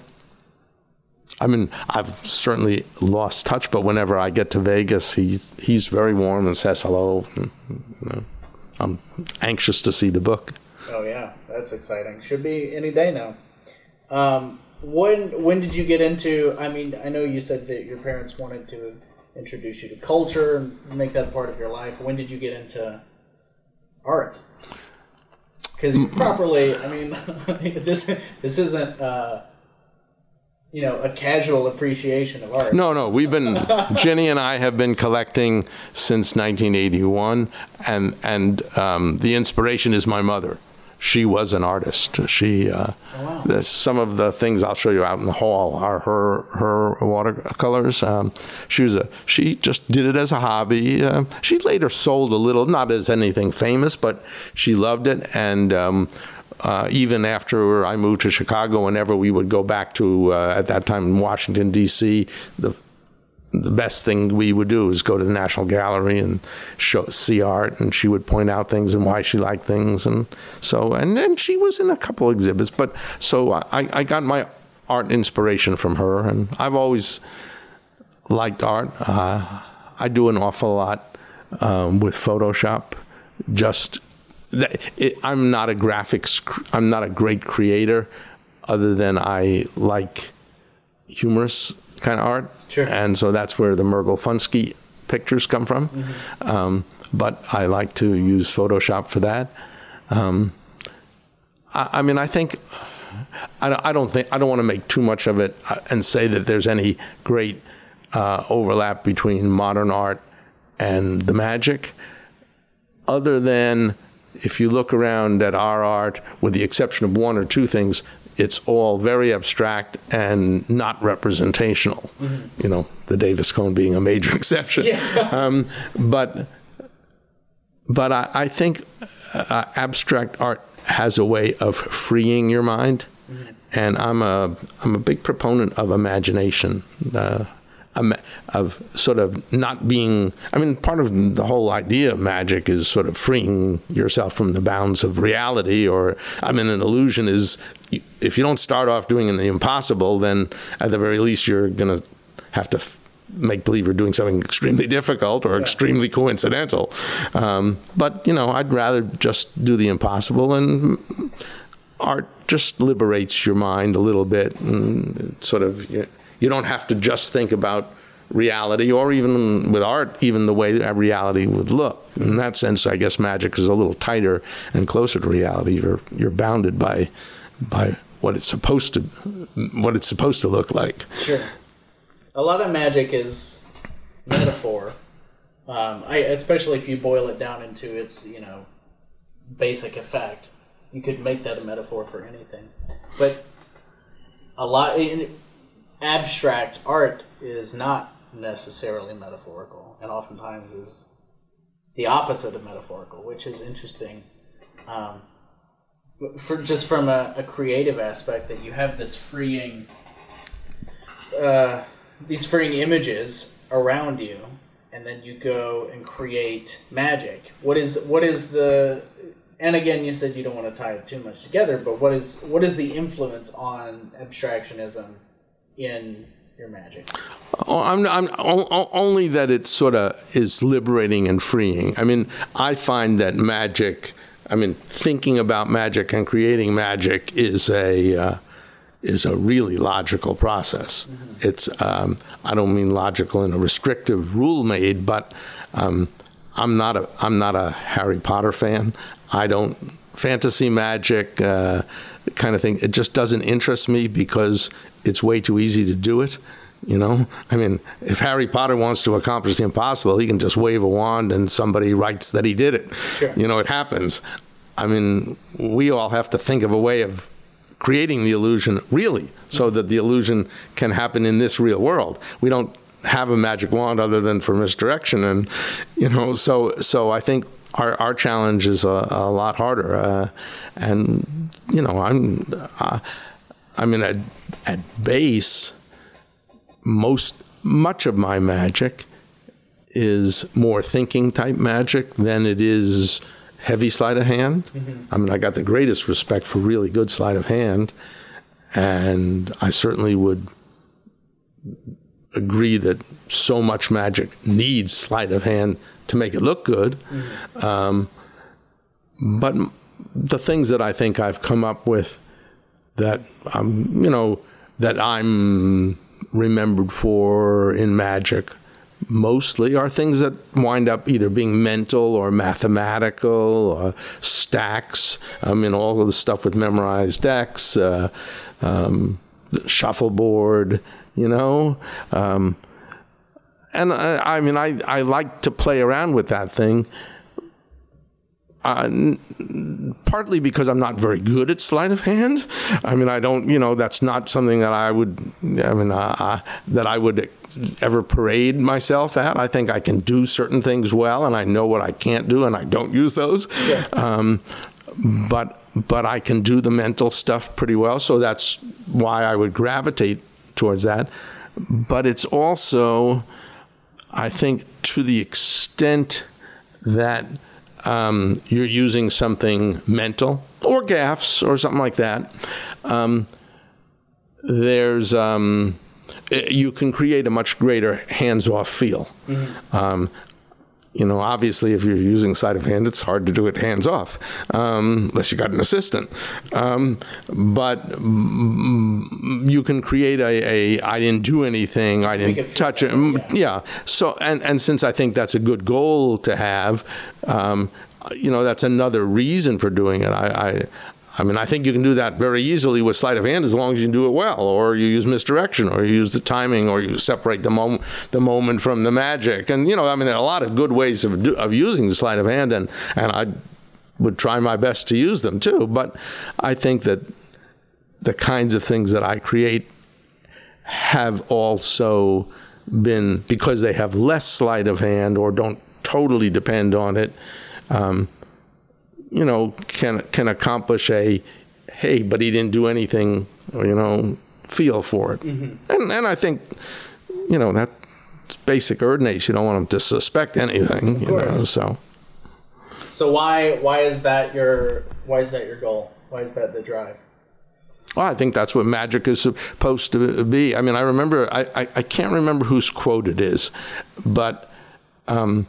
I mean, I've certainly lost touch, but whenever I get to Vegas, he he's very warm and says hello. And, you know, I'm anxious to see the book. Oh yeah, that's exciting. Should be any day now. Um, when when did you get into? I mean, I know you said that your parents wanted to introduce you to culture and make that part of your life. When did you get into art? Because properly, I mean, this this isn't uh, you know a casual appreciation of art. No, no, we've been Ginny and I have been collecting since 1981, and and um, the inspiration is my mother. She was an artist. She uh, Oh, wow. some of the things I'll show you out in the hall are her her watercolors. Um, she was a she just did it as a hobby. Uh, she later sold a little, not as anything famous, but she loved it and. Um, uh, even after I moved to Chicago, whenever we would go back to uh, at that time in Washington D.C., the the best thing we would do is go to the National Gallery and show, see art, and she would point out things and why she liked things, and so and then she was in a couple exhibits. But so I, I got my art inspiration from her, and I've always liked art. Uh, I do an awful lot um, with Photoshop. Just that- it, I'm not a graphics. I'm not a great creator, other than I like humorous kind of art. Sure. And so that's where the Mergel Funsky pictures come from. Um, but I like to use Photoshop for that. Um, I, I mean, I think I, don't- I don't think I don't want to make too much of it uh, and say that there's any great uh, overlap between modern art and the magic, other than if you look around at our art, with the exception of one or two things, it's all very abstract and not representational. You know, the Davis Cone being a major exception. um, but but I, I think uh, abstract art has a way of freeing your mind, and I'm a I'm a big proponent of imagination. Uh, im- of sort of not being, I mean, part of the whole idea of magic is sort of freeing yourself from the bounds of reality, or, I mean, an illusion is if you don't start off doing the impossible, then at the very least you're going to have to f- make believe you're doing something extremely difficult or extremely coincidental. Um, but, you know, I'd rather just do the impossible and art just liberates your mind a little bit and sort of you, you don't have to just think about reality or even with art even the way that reality would look in that sense i guess magic is a little tighter and closer to reality you're you're bounded by by what it's supposed to what it's supposed to look like Sure. A lot of magic is metaphor. Um, I, especially if you boil it down into its, you know, basic effect. You could make that a metaphor for anything. But a lot abstract art is not necessarily metaphorical, and oftentimes is the opposite of metaphorical, which is interesting. Um, for just from a, a creative aspect, that you have this freeing uh, these freeing images around you, and then you go and create magic. What is what is the and again, you said you don't want to tie it too much together, but what is what is the influence on abstractionism in your magic? Oh, I'm, I'm only that it sort of is liberating and freeing. I mean, I find that magic. I mean, thinking about magic and creating magic is a uh, is a really logical process. It's um, I don't mean logical in a restrictive rule made, but um, I'm not a I'm not a Harry Potter fan. I don't fantasy magic uh, kind of thing. It just doesn't interest me because it's way too easy to do it. You know, I mean, if Harry Potter wants to accomplish the impossible, he can just wave a wand and somebody writes that he did it. Sure. You know, it happens. I mean, we all have to think of a way of creating the illusion really so that the illusion can happen in this real world. We don't have a magic wand other than for misdirection and you know so so I think our our challenge is a, a lot harder uh, and you know I'm uh, I mean at at base most much of my magic is more thinking type magic than it is heavy sleight of hand. I mean, I got the greatest respect for really good sleight of hand, and I certainly would agree that so much magic needs sleight of hand to make it look good. Um, but the things that I think I've come up with that I'm, you know, that I'm remembered for in magic mostly are things that wind up either being mental or mathematical or stacks. I mean, all of the stuff with memorized decks, uh, um, Shuffle-Bored, you know. Um, and I, I, mean, I, I like to play around with that thing. Uh, n- partly because I'm not very good at sleight of hand. I mean, I don't, you know, that's not something that I would, I mean, uh, uh, that I would ever parade myself at. I think I can do certain things well, and I know what I can't do, and I don't use those. Yeah. Um, but but I can do the mental stuff pretty well, so that's why I would gravitate towards that. But it's also, I think, to the extent that um, you're using something mental or gaffs or something like that, um, there's um, you can create a much greater hands-off feel. Mm-hmm. You know, obviously, if you're using sleight of hand, it's hard to do it hands off, um, unless you got an assistant. Um, but mm, you can create a, a I didn't do anything, I didn't touch it. Yeah. yeah. So, and, and since I think that's a good goal to have, um, you know, that's another reason for doing it. I, I mean, I think you can do that very easily with sleight of hand as long as you do it well, or you use misdirection, or you use the timing, or you separate the moment the moment from the magic. And you know, I mean, there are a lot of good ways of of using the sleight of hand, and and I would try my best to use them too. But I think that the kinds of things that I create have also been because they have less sleight of hand or don't totally depend on it. Um, you know, can can accomplish a hey, but he didn't do anything, or, you know, feel for it. Mm-hmm. And and I think, you know, that basic Erdnase. You don't want him to suspect anything. Of you course. know, so. So why why is that your why is that your goal? Why is that the drive? Well, I think that's what magic is supposed to be. I mean, I remember I, I, I can't remember whose quote it is, but um,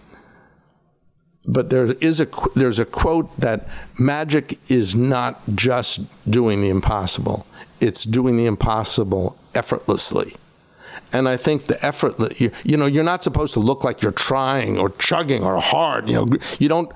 but there is a there's a quote that magic is not just doing the impossible; it's doing the impossible effortlessly. And I think the effort, you, you know, you're not supposed to look like you're trying or chugging or hard. You know, you don't.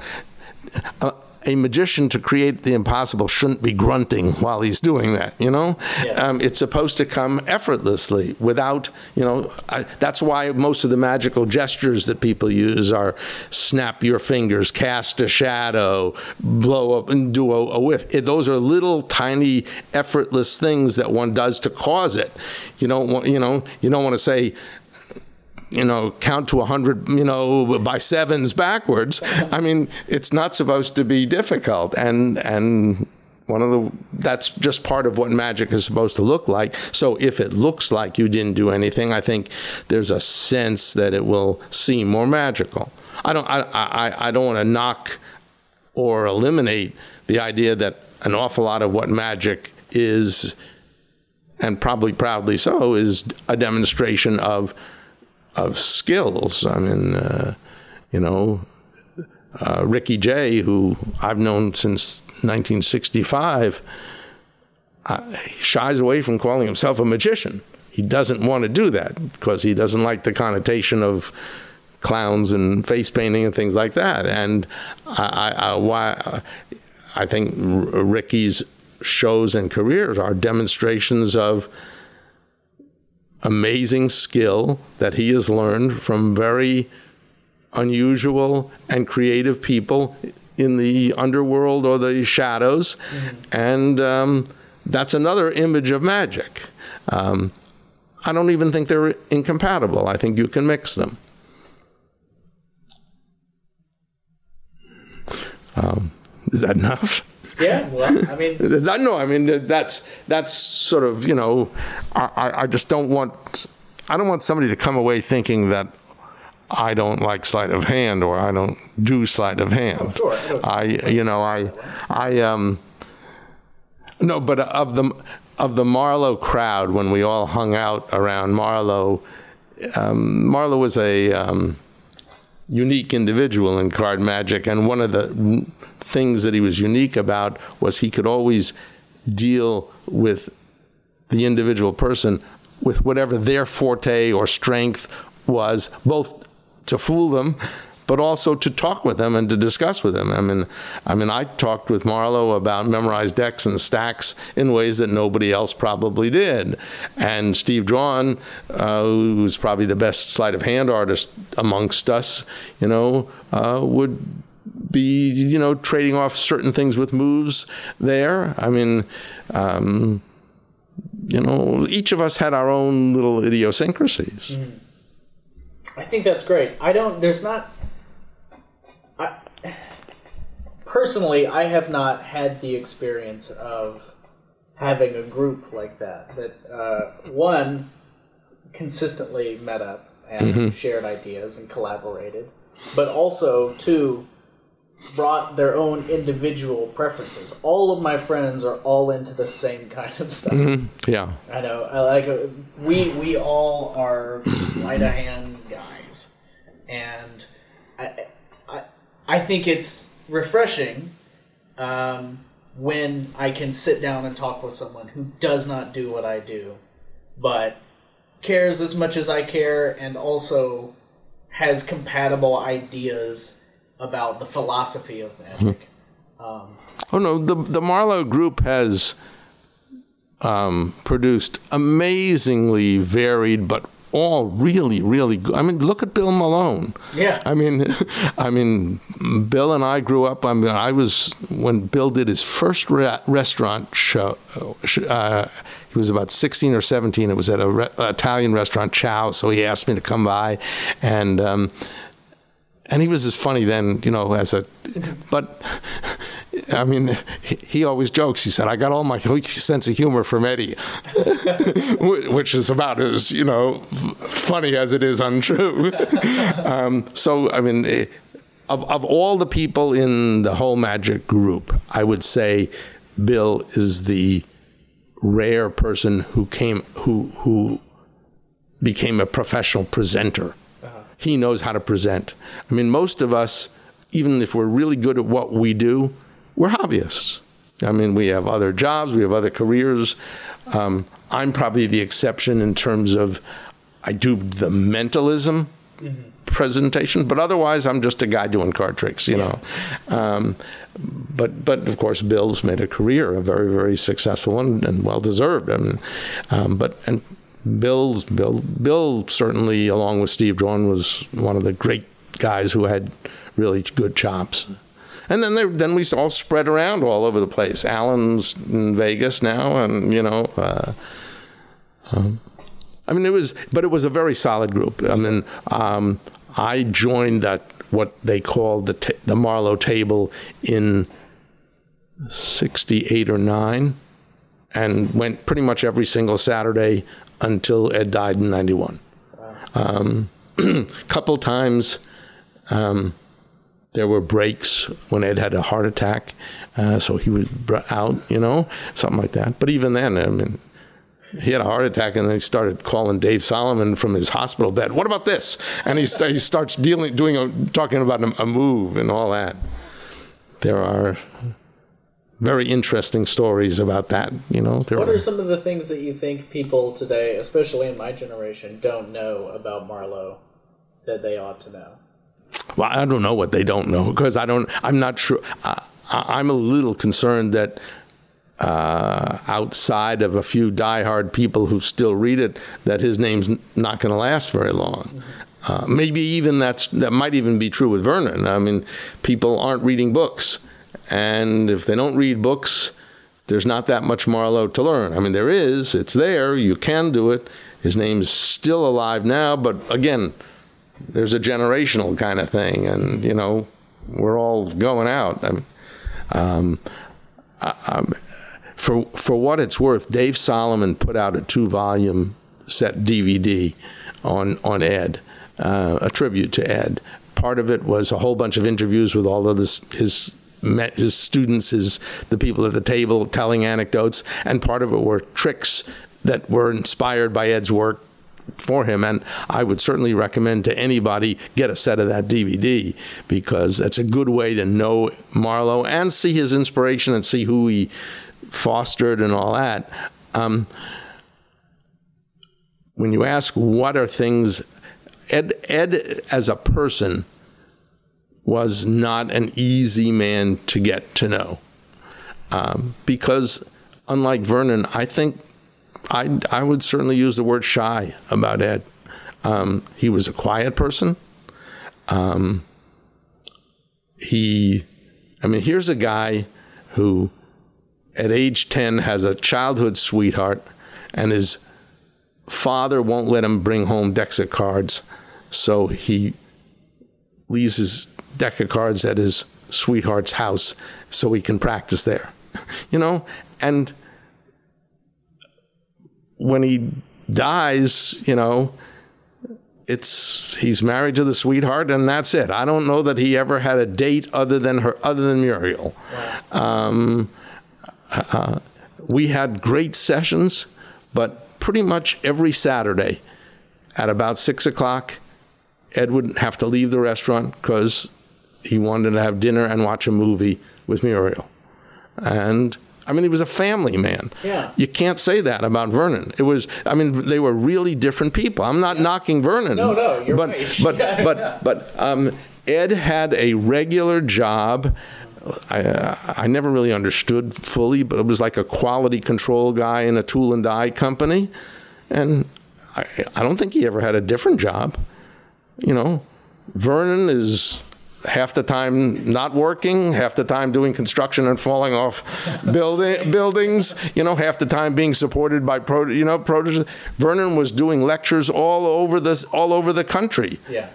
Uh, a magician to create the impossible shouldn't be grunting while he's doing that. You know, yes. um, it's supposed to come effortlessly without. You know, I, that's why most of the magical gestures that people use are snap your fingers, cast a shadow, blow up, and do a, a whiff. It, those are little tiny effortless things that one does to cause it. You don't want. You know, you don't want to say you know, count to 100, you know, by sevens backwards. I mean, it's not supposed to be difficult. And, and, one of the that's just part of what magic is supposed to look like. So if it looks like you didn't do anything, I think there's a sense that it will seem more magical. I don't I I, I don't want to knock or eliminate the idea that an awful lot of what magic is and probably proudly so is a demonstration of of skills. I mean, uh, you know, uh, Ricky Jay, who I've known since 1965, uh, shies away from calling himself a magician. He doesn't want to do that because he doesn't like the connotation of clowns and face painting and things like that. And I, I, why I think Ricky's shows and careers are demonstrations of amazing skill that he has learned from very unusual and creative people in the underworld or the shadows. Mm-hmm. And um, that's another image of magic. Um, I don't even think they're incompatible. I think you can mix them. Um, is that enough? Yeah, well, I mean, that, no, I mean that's that's sort of you know, I, I just don't want I don't want somebody to come away thinking that I don't like sleight of hand or I don't do sleight of hand. Oh, sure. I, you know I I um no, but of the of the Marlo crowd when we all hung out around Marlo, um, Marlo was a um, unique individual in card magic, and one of the things that he was unique about was he could always deal with the individual person with whatever their forte or strength was, both to fool them, but also to talk with them and to discuss with them. I mean, I mean, I talked with Marlo about memorized decks and stacks in ways that nobody else probably did. And Steve Draun, uh, who's probably the best sleight of hand artist amongst us, you know, uh, would be, you know, trading off certain things with moves there. I mean, um, you know, each of us had our own little idiosyncrasies. Mm-hmm. I think that's great. I don't. There's not. Personally, I have not had the experience of having a group like that. That uh, one consistently met up and mm-hmm. shared ideas and collaborated, but also two brought their own individual preferences. All of my friends are all into the same kind of stuff. Mm-hmm. Yeah, I know. I like we we all are sleight of hand guys, and I I think it's refreshing um, when I can sit down and talk with someone who does not do what I do, but cares as much as I care, and also has compatible ideas about the philosophy of magic. Um, oh no, the the Marlo Group has um, produced amazingly varied but all really, really good. I mean, look at Bill Malone. Yeah. I mean, I mean, Bill and I grew up. I mean, I was when Bill did his first re- restaurant show. Uh, he was about 16 or 17. It was at a re- Italian restaurant, Chow. So he asked me to come by, and um, and he was as funny then, you know, as a, but I mean, he always jokes. He said, "I got all my sense of humor from Eddie," which is about as you know funny as it is untrue. um, so, I mean, eh, of of all the people in the whole magic group, I would say Bill is the rare person who came who who became a professional presenter he knows how to present. I mean, most of us, even if we're really good at what we do, we're hobbyists. I mean, we have other jobs, we have other careers. Um, I'm probably the exception in terms of I do the mentalism mm-hmm. presentation, but otherwise, I'm just a guy doing card tricks, you yeah. know. Um, but but of course, Bill's made a career, a very very successful one, and well deserved. I mean, um, but and Bill's Bill Bill certainly, along with Steve Draun, was one of the great guys who had really good chops. And then they, then we all spread around all over the place. Alan's in Vegas now, and you know, uh, um, I mean, it was, but it was a very solid group. I mean, um, I joined that what they called the the Marlo table in '68 or '9, and went pretty much every single Saturday until Ed died in 91. A um, couple times um, there were breaks when Ed had a heart attack, uh, so he was out, you know, something like that. But even then, I mean, he had a heart attack and then he started calling Dave Solomon from his hospital bed. What about this? And he, st- he starts dealing, doing, a, talking about a, a move and all that. There are very interesting stories about that. You know, there what are, are some of the things that you think people today, especially in my generation, don't know about Marlo that they ought to know? Well, I don't know what they don't know because I don't. I'm not sure. I, I'm a little concerned that uh, outside of a few diehard people who still read it, that his name's not going to last very long. Mm-hmm. Uh, maybe even that's that might even be true with Vernon. I mean, people aren't reading books and if they don't read books, there's not that much Marlo to learn. I mean, there is, it's there, you can do it. His name's still alive now, but again, there's a generational kind of thing, and you know, we're all going out. I mean, um, I, for for what it's worth, Dave Solomon put out a two volume set DVD on on Ed, uh, a tribute to Ed. Part of it was a whole bunch of interviews with all of this, his met his students, his the people at the table telling anecdotes, and part of it were tricks that were inspired by Ed's work for him. And I would certainly recommend to anybody get a set of that DVD because that's a good way to know Marlo and see his inspiration and see who he fostered and all that. Um, when you ask what are things, Ed, Ed as a person was not an easy man to get to know. Um, because unlike Vernon, I think I, I would certainly use the word shy about Ed. Um, he was a quiet person. Um, he, I mean, here's a guy who at age 10 has a childhood sweetheart and his father won't let him bring home of cards. So he leaves his deck of cards at his sweetheart's house so he can practice there. You know, and when he dies, you know, it's he's married to the sweetheart and that's it. I don't know that he ever had a date other than her, other than Muriel. Um, uh, we had great sessions, but pretty much every Saturday at about six o'clock, Ed would have to leave the restaurant because he wanted to have dinner and watch a movie with Muriel. And I mean, he was a family man. Yeah. You can't say that about Vernon. It was, I mean, they were really different people. I'm not yeah. knocking Vernon. No, no, you're but, right. But, but, but um, Ed had a regular job. I, uh, I never really understood fully, but it was like a quality control guy in a tool and die company. And I, I don't think he ever had a different job. You know, Vernon is half the time not working, half the time doing construction and falling off building, buildings, you know, half the time being supported by pro, you know, proteges. Vernon was doing lectures all over this all over the country. Yeah.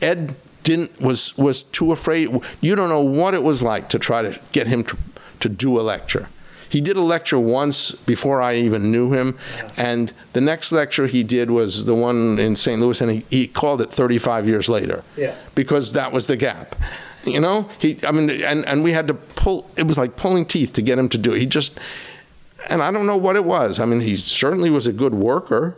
Ed didn't was was too afraid. You don't know what it was like to try to get him to to do a lecture. He did a lecture once before I even knew him, and the next lecture he did was the one in St. Louis, and he, he called it 35 years later. Yeah. Because that was the gap. You know, he. I mean, and and we had to pull. It was like pulling teeth to get him to do it. He just, and I don't know what it was. I mean, he certainly was a good worker,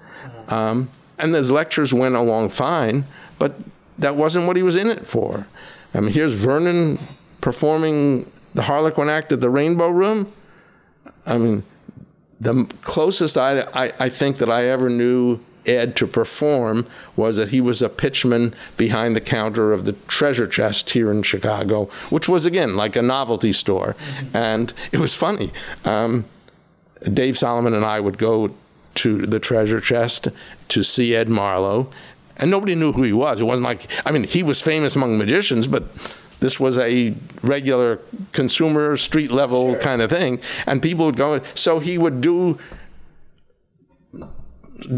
um, and his lectures went along fine, but that wasn't what he was in it for. I mean, here's Vernon performing the Harlequin act at the Rainbow Room. I mean, the closest I, I, I, think that I ever knew Ed to perform was that he was a pitchman behind the counter of the treasure chest here in Chicago, which was, again, like a novelty store. And it was funny. Um, Dave Solomon and I would go to the treasure chest to see Ed Marlo, and nobody knew who he was. It wasn't like, I mean, he was famous among magicians, but this was a regular consumer street level sure. kind of thing, and people would go. So he would do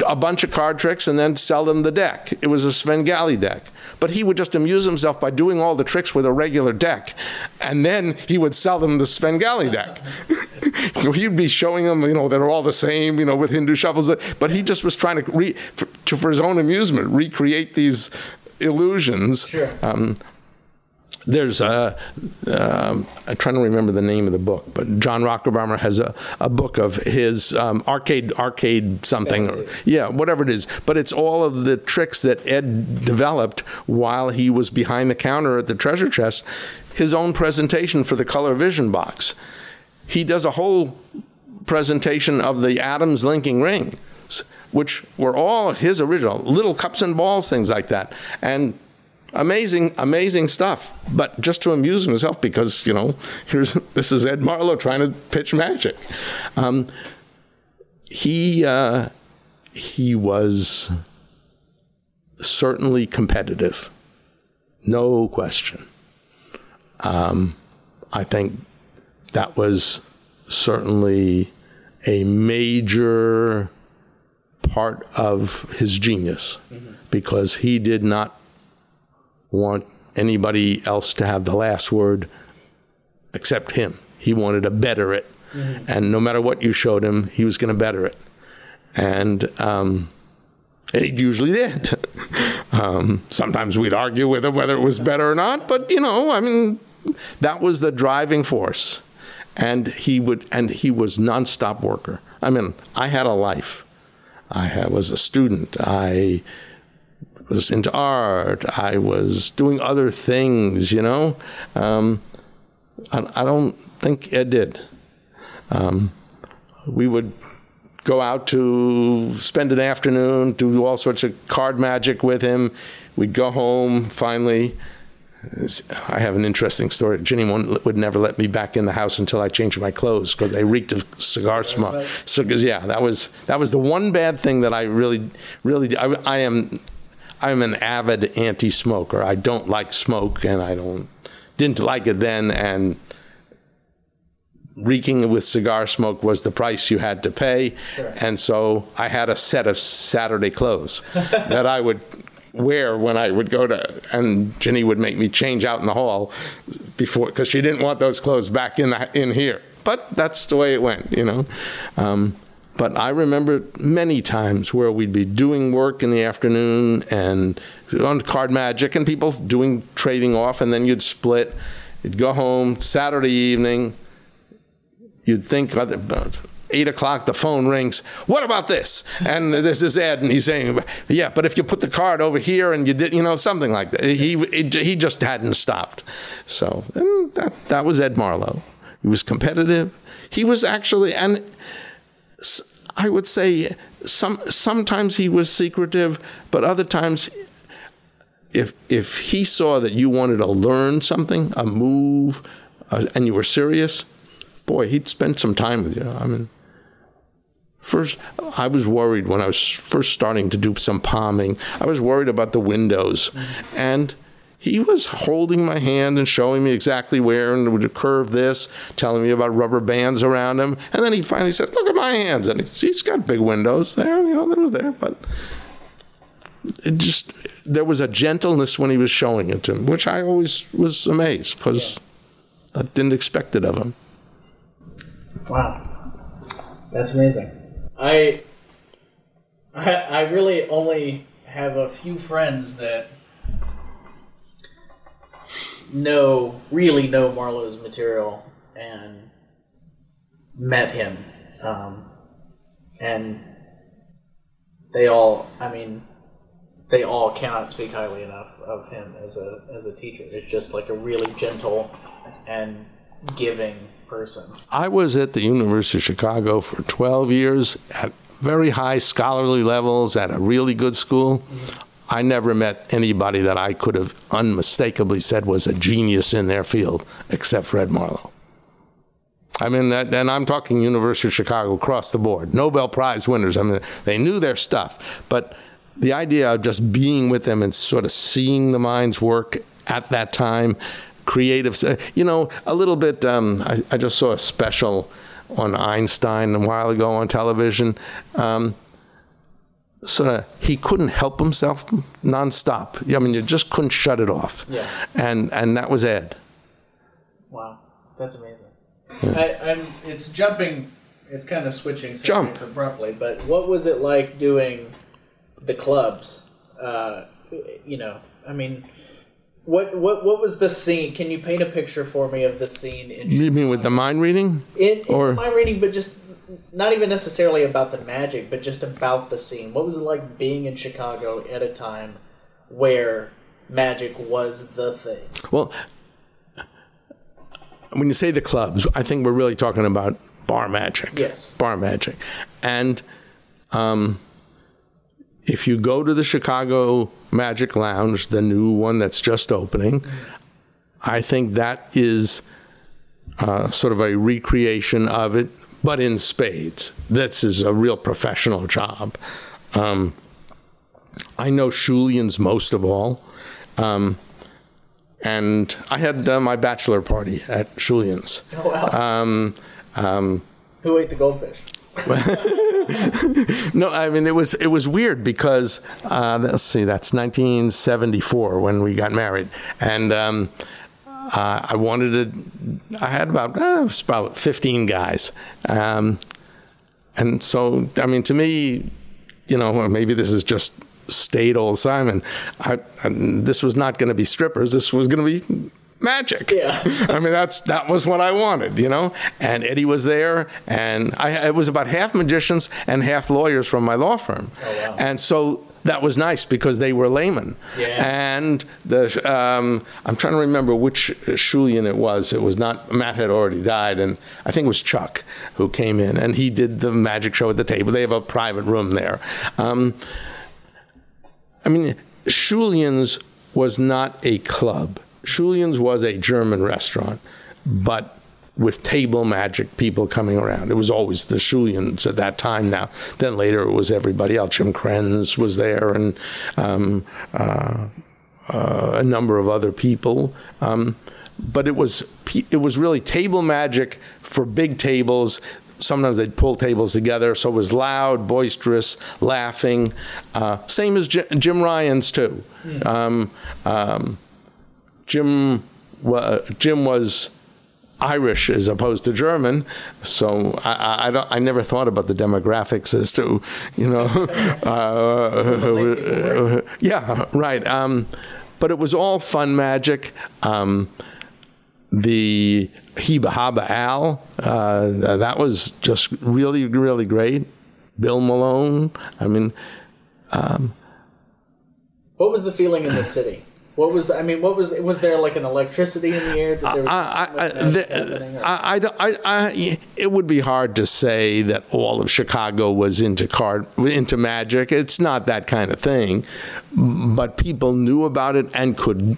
a bunch of card tricks and then sell them the deck. It was a Svengali deck. But he would just amuse himself by doing all the tricks with a regular deck. And then he would sell them the Svengali deck. so he'd be showing them, you know, they're all the same, you know, with Hindu shuffles. But he just was trying to, re, for, to, for his own amusement, recreate these illusions. Sure. Um, there's a um, I'm trying to remember the name of the book, but Jon Racherbaumer has a, a book of his um, arcade arcade something, or, yeah, whatever it is. But it's all of the tricks that Ed developed while he was behind the counter at the treasure chest. His own presentation for the color vision box. He does a whole presentation of the atoms linking ring, which were all his original little cups and balls, things like that, and amazing, amazing stuff. But just to amuse himself because you know, here's this is Ed Marlo trying to pitch magic. Um, he uh, he was certainly competitive, no question. Um, I think that was certainly a major part of his genius mm-hmm. because he did not want anybody else to have the last word except him. He wanted to better it. Mm-hmm. And no matter what you showed him, he was going to better it. And, um, and he usually did. um, sometimes we'd argue with him whether it was better or not, but you know, I mean, that was the driving force. And he would, and he was nonstop worker. I mean, I had a life. I was a student. I was into art. I was doing other things, you know. Um, I, I, don't think Ed did. Um, we would go out to spend an afternoon, do all sorts of card magic with him. We'd go home finally, I have an interesting story. Ginny would never let me back in the house until I changed my clothes because they reeked of cigar smoke. So, yeah, that was that was the one bad thing that I really, really. I, I am, I'm an avid anti-smoker. I don't like smoke, and I don't didn't like it then, and reeking with cigar smoke was the price you had to pay. Sure. And so I had a set of Saturday clothes that I would wear when I would go to, and Ginny would make me change out in the hall before, because she didn't want those clothes back in the, in here. But that's the way it went, you know. Um, but I remember many times where we'd be doing work in the afternoon and on card magic and people doing trading off, and then you'd split. You'd go home Saturday evening. You'd think oh, about uh, eight o'clock, the phone rings. What about this? And this is Ed, and he's saying, "Yeah, but if you put the card over here and you did, you know, something like that." He it, he just hadn't stopped. So that that was Ed Marlo. He was competitive. He was actually, and I would say, some sometimes he was secretive, but other times. If, if he saw that you wanted to learn something, a move, uh, and you were serious, boy, he'd spend some time with you. I mean, First, I was worried when I was first starting to do some palming. I was worried about the windows. And he was holding my hand and showing me exactly where and would curve this, telling me about rubber bands around him. And then he finally said, Look at my hands. And he's got big windows there, you know, that was there. But it just, there was a gentleness when he was showing it to me, which I always was amazed because yeah. I didn't expect it of him. Wow. That's amazing. I, I, I really only have a few friends that know really know Marlo's material and met him, um, and they all. I mean, they all cannot speak highly enough of him as a as a teacher. It's just like a really gentle and giving person. I was at the University of Chicago for 12 years at very high scholarly levels at a really good school. Mm-hmm. I never met anybody that I could have unmistakably said was a genius in their field except Fred Marlo. I mean, that, and I'm talking University of Chicago across the board, Nobel Prize winners. I mean, they knew their stuff, but the idea of just being with them and sort of seeing the minds work at that time creative. You know, a little bit. Um, I, I, just saw a special on Einstein a while ago on television. Um, sort of, he couldn't help himself nonstop. I mean, you just couldn't shut it off. Yeah. And and that was Ed. Wow, that's amazing. Yeah. I, am It's jumping. It's kind of switching subjects abruptly. But what was it like doing the clubs? Uh, you know, I mean what what what was the scene? Can you paint a picture for me of the scene? In you mean with the mind reading? In, in or mind reading, but just not even necessarily about the magic, but just about the scene. What was it like being in Chicago at a time where magic was the thing? Well, when you say the clubs, I think we're really talking about bar magic. Yes, bar magic, and um, if you go to the Chicago Magic Lounge, the new one that's just opening, I think that is uh, sort of a recreation of it, but in spades. This is a real professional job. Um, I know Schulien's most of all. Um, and I had uh, my bachelor party at Schulien's. Oh, wow. Um, um Who ate the goldfish? no, I mean it was it was weird because uh, let's see, that's 1974 when we got married, and um, uh, I wanted to. I had about uh, about 15 guys, um, and so I mean to me, you know, maybe this is just state old Simon. I, I, this was not going to be strippers. This was going to be magic. Yeah. I mean, that's that was what I wanted, you know. And Eddie was there, and I it was about half magicians and half lawyers from my law firm, oh, wow. and so that was nice because they were laymen. Yeah. And the um, I'm trying to remember which Schulien it was. It was not Matt had already died, and I think it was Chuck who came in, and he did the magic show at the table. They have a private room there. Um, I mean, Schulien's was not a club Schulien's was a German restaurant, but with table magic people coming around. It was always the Schuliens at that time now. Then later it was everybody else. Jim Krenz was there and um, uh, uh, a number of other people. Um, but it was it was really table magic for big tables. Sometimes they'd pull tables together, so it was loud, boisterous, laughing. Uh, same as Jim, Jim Ryan's too. Um, um, Jim Jim was Irish as opposed to German, so I, I, don't. I never thought about the demographics as to, you know, uh, yeah, right. Um, but it was all fun magic. Um, the Heba Haba Al, uh, that was just really, really great. Bill Malone. I mean, um, what was the feeling in the city? What was the, I mean? What was was there like an electricity in the air? That there was I, I, the, I, I, I, it would be hard to say that all of Chicago was into card into magic. It's not that kind of thing, but people knew about it and could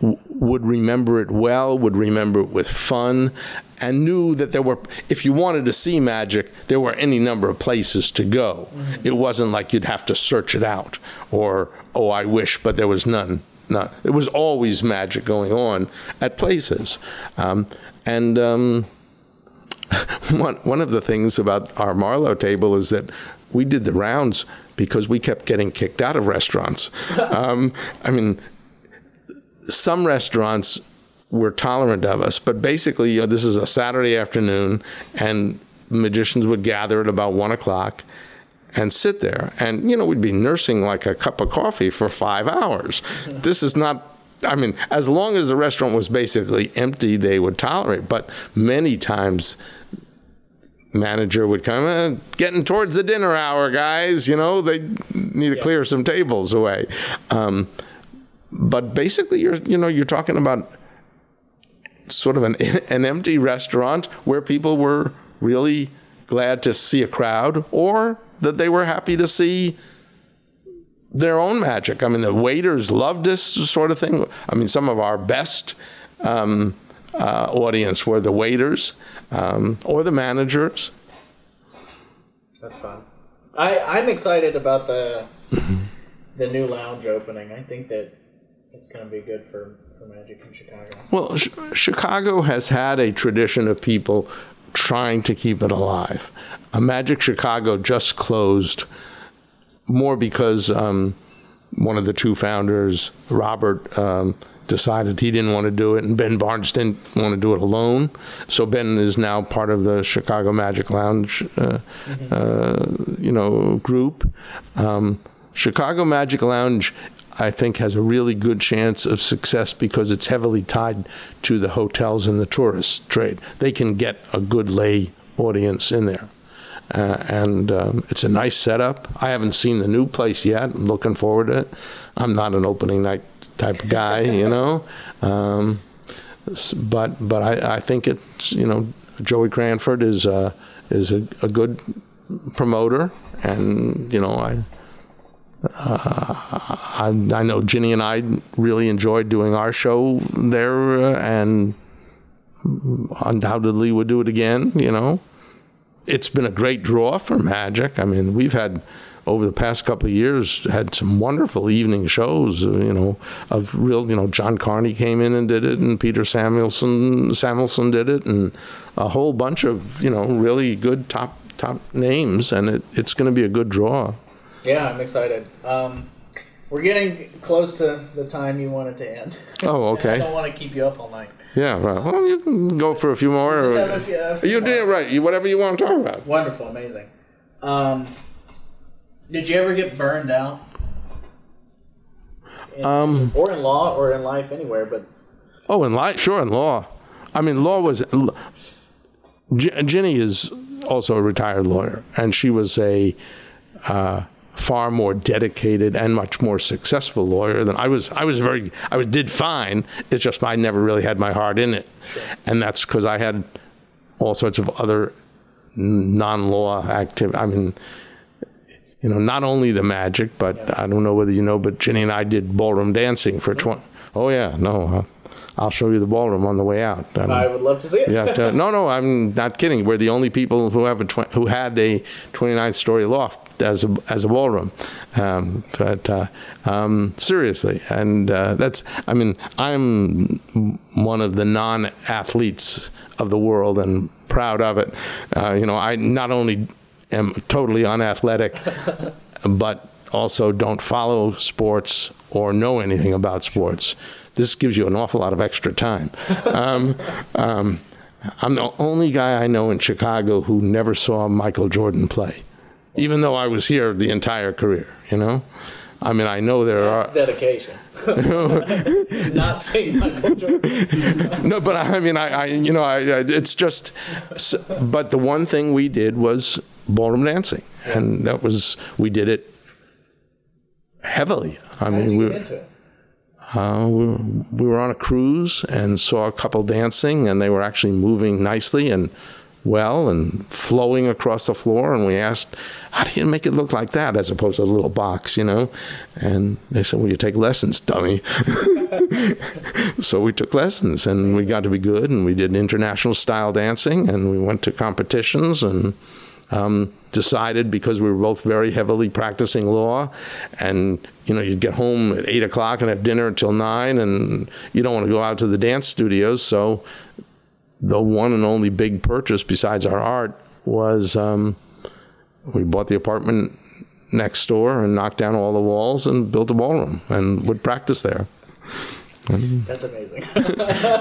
would remember it well, would remember it with fun, and knew that there were, if you wanted to see magic, there were any number of places to go. Mm-hmm. It wasn't like you'd have to search it out or, oh, I wish, but there was none not. It was always magic going on at places, um, and um, one one of the things about our Marlo table is that we did the rounds because we kept getting kicked out of restaurants. um, I mean, some restaurants were tolerant of us, but basically, you know, this is a Saturday afternoon, and magicians would gather at about one o'clock and sit there. And, you know, we'd be nursing like a cup of coffee for five hours. This is not I mean, as long as the restaurant was basically empty, they would tolerate. But many times, manager would come, eh, getting towards the dinner hour, guys. You know, they need to yeah. clear some tables away. Um, but basically, you're you know you're talking about sort of an an empty restaurant where people were really glad to see a crowd or that they were happy to see their own magic. I mean, the waiters loved this sort of thing. I mean, some of our best um, uh, audience were the waiters um, or the managers. That's fun. I, I'm excited about the the new lounge opening. I think that it's going to be good for, for magic in Chicago. Well, sh- Chicago has had a tradition of people trying to keep it alive. Magic Chicago just closed more because um, one of the two founders, Robert, um, decided he didn't want to do it, and Ben Barnes didn't want to do it alone. So Ben is now part of the Chicago Magic Lounge, uh, mm-hmm. uh, you know, group. Um, Chicago Magic Lounge I think has a really good chance of success because it's heavily tied to the hotels and the tourist trade. They can get a good lay audience in there. Uh, and um, it's a nice setup. I haven't seen the new place yet. I'm looking forward to it. I'm not an opening night type of guy, you know. Um, but but I, I think it's you know Joey Cranford is uh, is a, a good promoter, and you know I uh, I, I, know Ginny and I really enjoyed doing our show there, uh, and undoubtedly would do it again. You know, it's been a great draw for Magic. I mean, we've had over the past couple of years had some wonderful evening shows. Uh, you know, of real. You know, John Carney came in and did it, and Peter Samuelson Samuelson did it, and a whole bunch of you know really good top top names, and it, it's going to be a good draw. Yeah, I'm excited. Um, we're getting close to the time you wanted to end. Oh, okay. I don't want to keep you up all night. Yeah, right. Well, you can go for a few more. Or, few, you did right. You whatever you want to talk about. Wonderful, amazing. Um, did you ever get burned out? In, um, or in law, or in life, anywhere, but. Oh, in life, sure, in law. I mean, law was. Ginny is also a retired lawyer, and she was a. Uh, far more dedicated and much more successful lawyer than I was. I was very, I was did fine. It's just I never really had my heart in it, and that's because I had all sorts of other non-law activity. I mean, you know, not only the magic, but I don't know whether you know, but Ginny and I did ballroom dancing for 20, Oh yeah, no, uh, I'll show you the ballroom on the way out. Um, I would love to see it. yeah, t- no, no, I'm not kidding. We're the only people who have a tw- who had a 29 story loft as a as a ballroom. Um, but uh, um, seriously, and uh, that's I mean I'm one of the non-athletes of the world and proud of it. Uh, you know, I not only am totally unathletic, but also don't follow sports or know anything about sports. This gives you an awful lot of extra time. Um, um, I'm the only guy I know in Chicago who never saw Michael Jordan play, even though I was here the entire career, you know? I mean, I know there That's are. dedication. Not saying Michael Jordan. No, but I mean, I, I you know, I, I, it's just. But the one thing we did was ballroom dancing, and that was we did it heavily. I How mean, we, get into it? Uh, we, were, we were on a cruise and saw a couple dancing, and they were actually moving nicely and well and flowing across the floor. And we asked, "How do you make it look like that, as opposed to a little box, you know?" And they said, "Well, you take lessons, dummy." so we took lessons, and we got to be good, and we did international style dancing, and we went to competitions, and um, decided because we were both very heavily practicing law, and you know you'd get home at eight o'clock and have dinner until nine, and you don't want to go out to the dance studios. So the one and only big purchase besides our art was um, we bought the apartment next door and knocked down all the walls and built a ballroom and would practice there. That's amazing.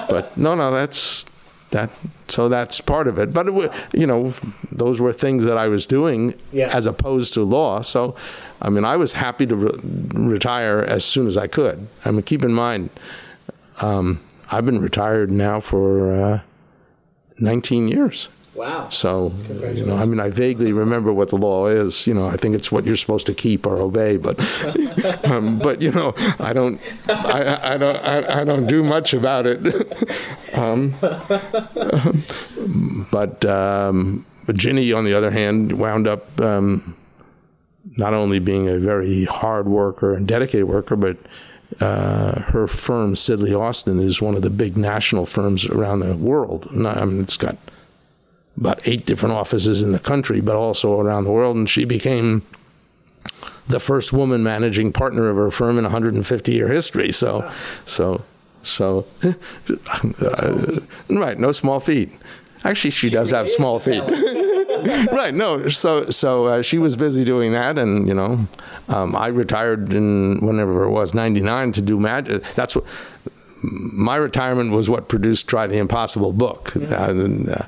But no, no, that's that. So that's part of it. But it, you know, those were things that I was doing Yeah. as opposed to law. So, I mean, I was happy to re- retire as soon as I could. I mean, keep in mind, um, I've been retired now for uh, 19 years. Wow. So, you know, I mean, I vaguely remember what the law is. You know, I think it's what you're supposed to keep or obey. But, um, but you know, I don't, I, I don't, I, I don't do much about it. um, but um, Ginny, on the other hand, wound up um, not only being a very hard worker and dedicated worker, but uh, her firm, Sidley Austin, is one of the big national firms around the world. Not- I mean, it's got about eight different offices in the country, but also around the world. And she became the first woman managing partner of her firm in 150 year history. So, so, so, uh, right, no small feat. Actually, she does have small feet. right. No. So so uh, she was busy doing that, and you know, um, I retired in whenever it was '99 to do magic. That's what my retirement was. What produced Try the Impossible book. Uh, and, uh,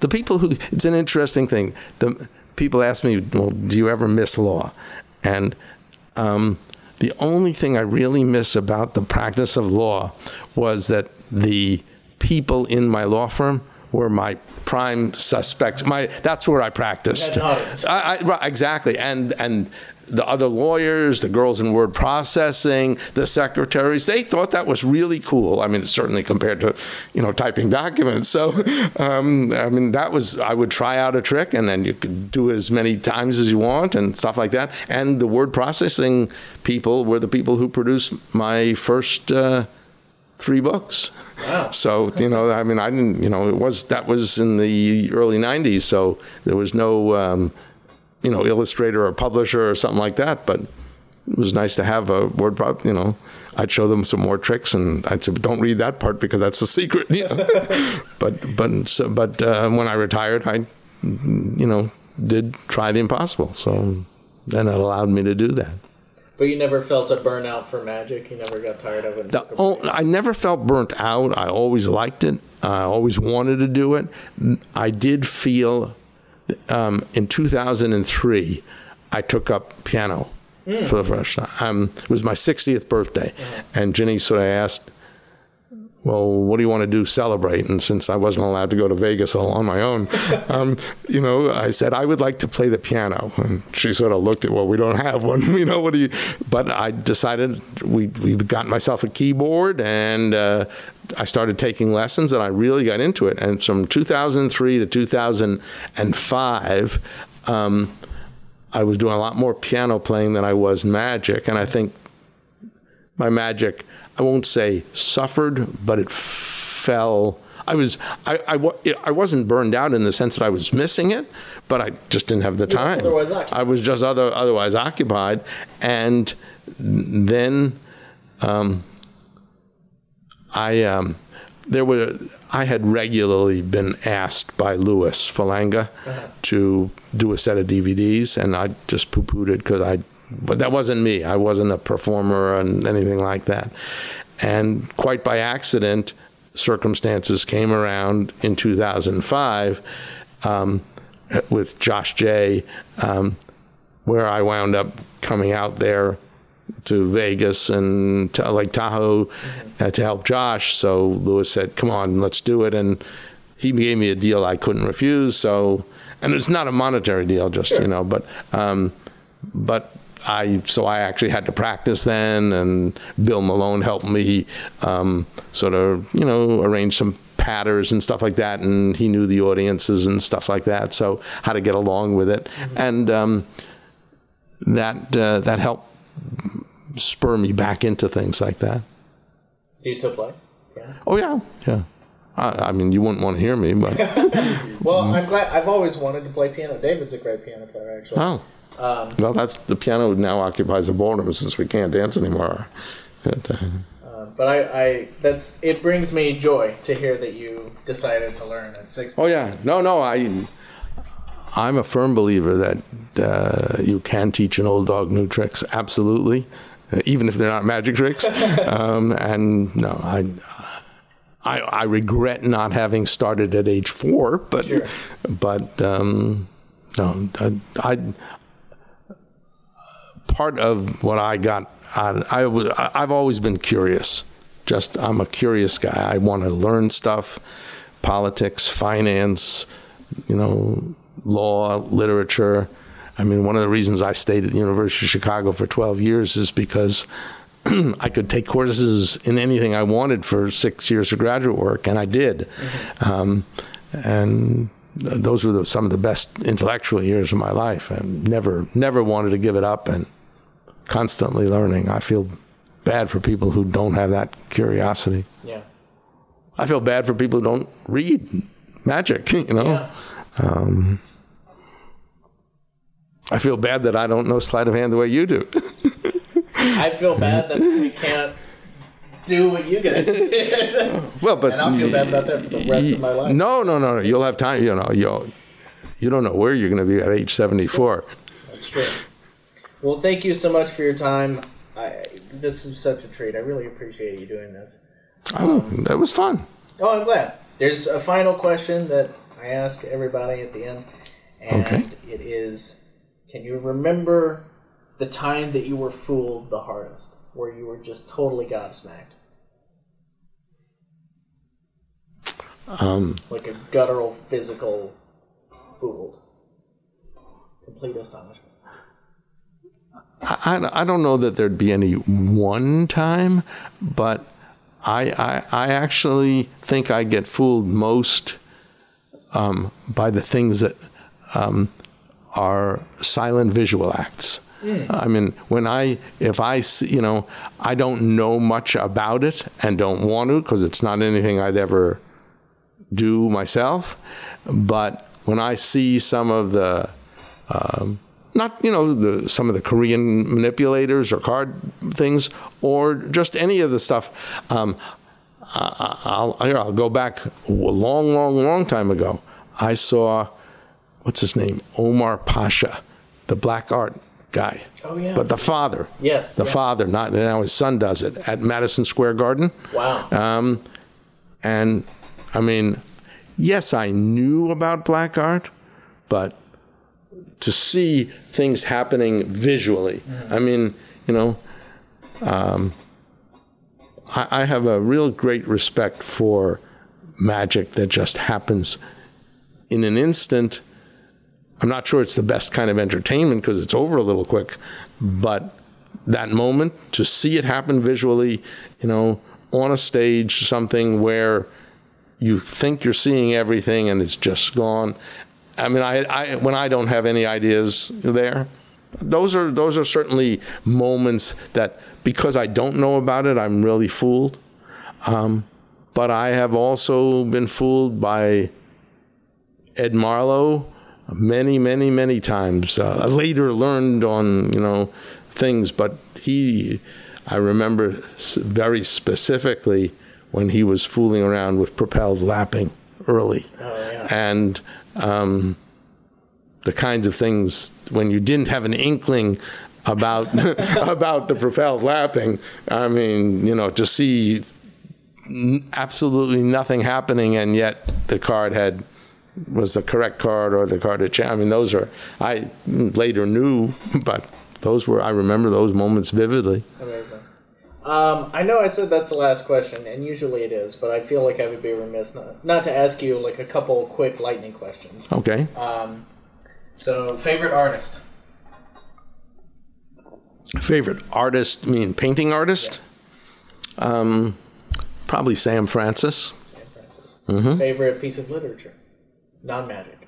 the people who it's an interesting thing. The people ask me, "Well, do you ever miss law?" And um, the only thing I really miss about the practice of law was that the people in my law firm were my prime suspects. My that's where I practiced. You had an audience. I, I, exactly, and and the other lawyers, the girls in word processing, the secretaries, they thought that was really cool. I mean, certainly compared to, you know, typing documents. So, um, I mean, that was I would try out a trick, and then you could do as many times as you want and stuff like that. And the word processing people were the people who produced my first. Uh, three books. Wow. So you know, I mean, I didn't. You know, it was that was in the early '90s, so there was no, um, you know, illustrator or publisher or something like that. But it was nice to have a word prop. You know, I'd show them some more tricks, and I'd say, "Don't read that part because that's the secret." You know? but but so, but uh, when I retired, I, you know, did try the impossible. So then it allowed me to do that. But you never felt a burnout for magic. You never got tired of it. The, oh, I never felt burnt out. I always liked it. I always wanted to do it. I did feel um, in 2003, I took up piano for the first time. Um, it was my 60th birthday, and Ginny sort of asked, well, what do you want to do celebrate? And since I wasn't allowed to go to Vegas all on my own, um, you know, I said I would like to play the piano. And she sort of looked at, well, we don't have one, you know, what do you? But I decided we we got myself a keyboard and uh, I started taking lessons and I really got into it. And from 2003 to 2005. Um, I was doing a lot more piano playing than I was magic, and I think my magic I won't say suffered, but it fell. I was I, I, I wasn't burned out in the sense that I was missing it, but I just didn't have the time. I was just other otherwise occupied, and then um, I um, there were I had regularly been asked by Louis Falanga to do a set of DVDs, and I just poo pooed it because I, but that wasn't me. I wasn't a performer and anything like that. And quite by accident, circumstances came around in 2005 um, with Josh Jay, um, where I wound up coming out there to Vegas and to Lake Tahoe uh, to help Josh. So Louis said, "Come on, let's do it." And he gave me a deal I couldn't refuse. So, and it's not a monetary deal, just you know, but um, but I so I actually had to practice then, and Bill Malone helped me um, sort of you know arrange some patters and stuff like that, and he knew the audiences and stuff like that, so how to get along with it, and um, that uh, that helped spur me back into things like that. Do you still play? Yeah. Oh yeah, yeah. I, I mean, you wouldn't want to hear me, but Well, I'm glad. I've always wanted to play piano. David's a great piano player, actually. oh, well, that's the piano now occupies the ballroom since we can't dance anymore. But, uh, But I, I, that's it brings me joy to hear that you decided to learn at six. Oh yeah, no, no, I, I'm a firm believer that uh, you can teach an old dog new tricks. Absolutely, uh, even if they're not magic tricks. um, and no, I, I, I regret not having started at age four, but, Sure. but um, no, I, I. Part of what I got, I, I was, I- I've always been curious. Just I'm a curious guy. I want to learn stuff, politics, finance, you know, law, literature. I mean, one of the reasons I stayed at the University of Chicago for 12 years is because I could take courses in anything I wanted for six years of graduate work, and I did. Um, and those were the, some of the best intellectual years of my life, and never, never wanted to give it up, and constantly learning. I feel bad for people who don't have that curiosity. Yeah. I feel bad for people who don't read magic, you know. Yeah. Um, I feel bad that I don't know sleight of hand the way you do. I feel bad that we can't do what you guys did. well, but and I'll feel bad about that for the rest of my life. no, no, no, no. You'll have time. You know, you you don't know where you're going to be at age 74. That's true. Well, thank you so much for your time. I, this is such a treat. I really appreciate you doing this. Oh, that was fun. Oh, I'm glad. There's a final question that I ask everybody at the end, and Okay. it is: Can you remember the time that you were fooled the hardest, where you were just totally gobsmacked, Um, like a guttural, physical fooled, complete astonishment? I, I I don't know that there'd be any one time, but I, I, I actually think I get fooled most um, by the things that um, are silent visual acts. I mean, when I, if I, see, you know, I don't know much about it and don't want to because it's not anything I'd ever do myself. But when I see some of the, um, not you know the some of the Korean manipulators or card things, or just any of the stuff, um, I'll I'll go back a long, long, long time ago. I saw what's his name, Omar Pasha, the black art guy. Oh, yeah. But the father. Yes, The yeah. father, not now his son does it at Madison Square Garden. Wow. Um, and I mean, yes, I knew about black art, but to see things happening visually, I mean, you know, um, I, I have a real great respect for magic that just happens in an instant. I'm not sure it's the best kind of entertainment because it's over a little quick, but that moment to see it happen visually, you know, on a stage, something where you think you're seeing everything and it's just gone. I mean, I, I when I don't have any ideas there, those are those are certainly moments that because I don't know about it, I'm really fooled. Um, but I have also been fooled by Ed Marlo many, many, many times. Uh, I later learned on you know things, but he, I remember very specifically when he was fooling around with propelled lapping early, Oh, yeah. and. Um, the kinds of things when you didn't have an inkling about about the propelled lapping. I mean, you know, to see n- absolutely nothing happening, and yet the card had was the correct card or the card had changed. I mean, those are I later knew, but those were I remember those moments vividly. Amazing. Um, I know I said that's the last question, and usually it is, but I feel like I would be remiss not, not to ask you like a couple quick lightning questions. Okay, Um, so, favorite artist? favorite artist, I mean painting artist, um, probably Sam Francis. Sam Francis. Favorite piece of literature? Non magic.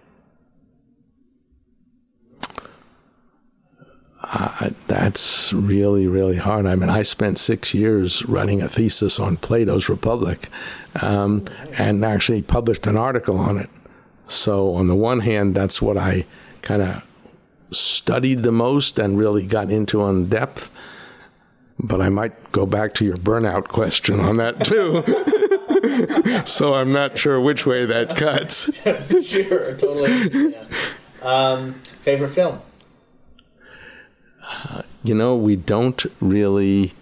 Uh, that's really, really hard. I mean, I spent six years writing a thesis on Plato's Republic um, and actually published an article on it. So, on the one hand, that's what I kind of studied the most and really got into on depth. But I might go back to your burnout question on that too. so, I'm not sure which way that cuts. sure, totally. Yeah. Um, favorite film? You know, we don't really.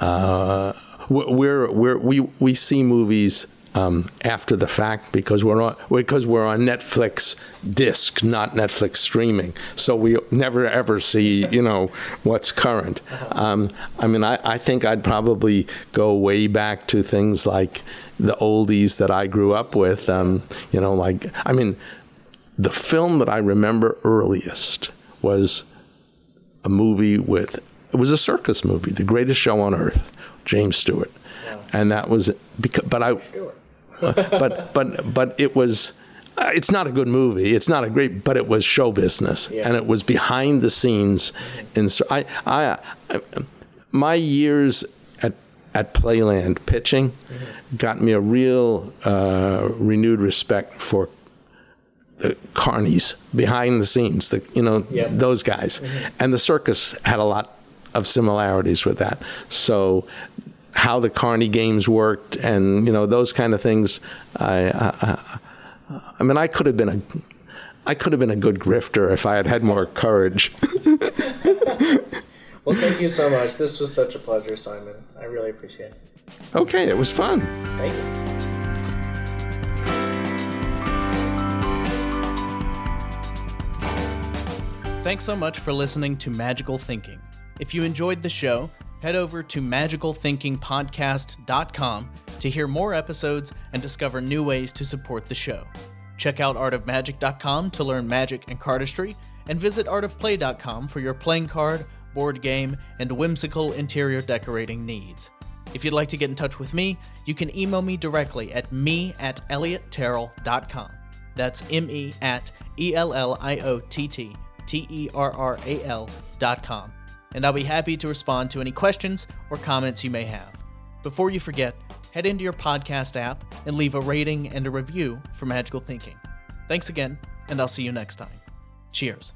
Uh, we're, we're we we see movies um, after the fact because we're on because we're on Netflix disc, not Netflix streaming. So we never ever see you know what's current. Um, I mean, I, I think I'd probably go way back to things like the oldies that I grew up with. Um, you know, like I mean, the film that I remember earliest was a movie with it was a circus movie, The Greatest Show on Earth, James Stewart, and that was because. But I, but but but it was. Uh, it's not a good movie. It's not a great, but it was show business, and it was behind the scenes. And so I, I, I my years at at Playland pitching got me a real uh, renewed respect for Uh, carnies behind the scenes, the you know Yep. those guys, mm-hmm. and the circus had a lot of similarities with that. So how the carny games worked, and you know those kind of things. I, I, I mean, I could have been a. I could have been a good grifter if I had had more courage. Well, thank you so much. This was such a pleasure, Simon. I really appreciate it. okay, it was fun. Thank you. Thanks so much for listening to Magical Thinking. If you enjoyed the show, head over to magicalthinkingpodcast.com to hear more episodes and discover new ways to support the show. Check out artofmagic.com to learn magic and cardistry, and visit artofplay.com for your playing card, board game, and whimsical interior decorating needs. If you'd like to get in touch with me, you can email me directly at me at elliottterral.com. That's M E at E L L I O T T T E R R A L dot com. And I'll be happy to respond to any questions or comments you may have. Before you forget, head into your podcast app and leave a rating and a review for Magical Thinking. Thanks again, and I'll see you next time. Cheers.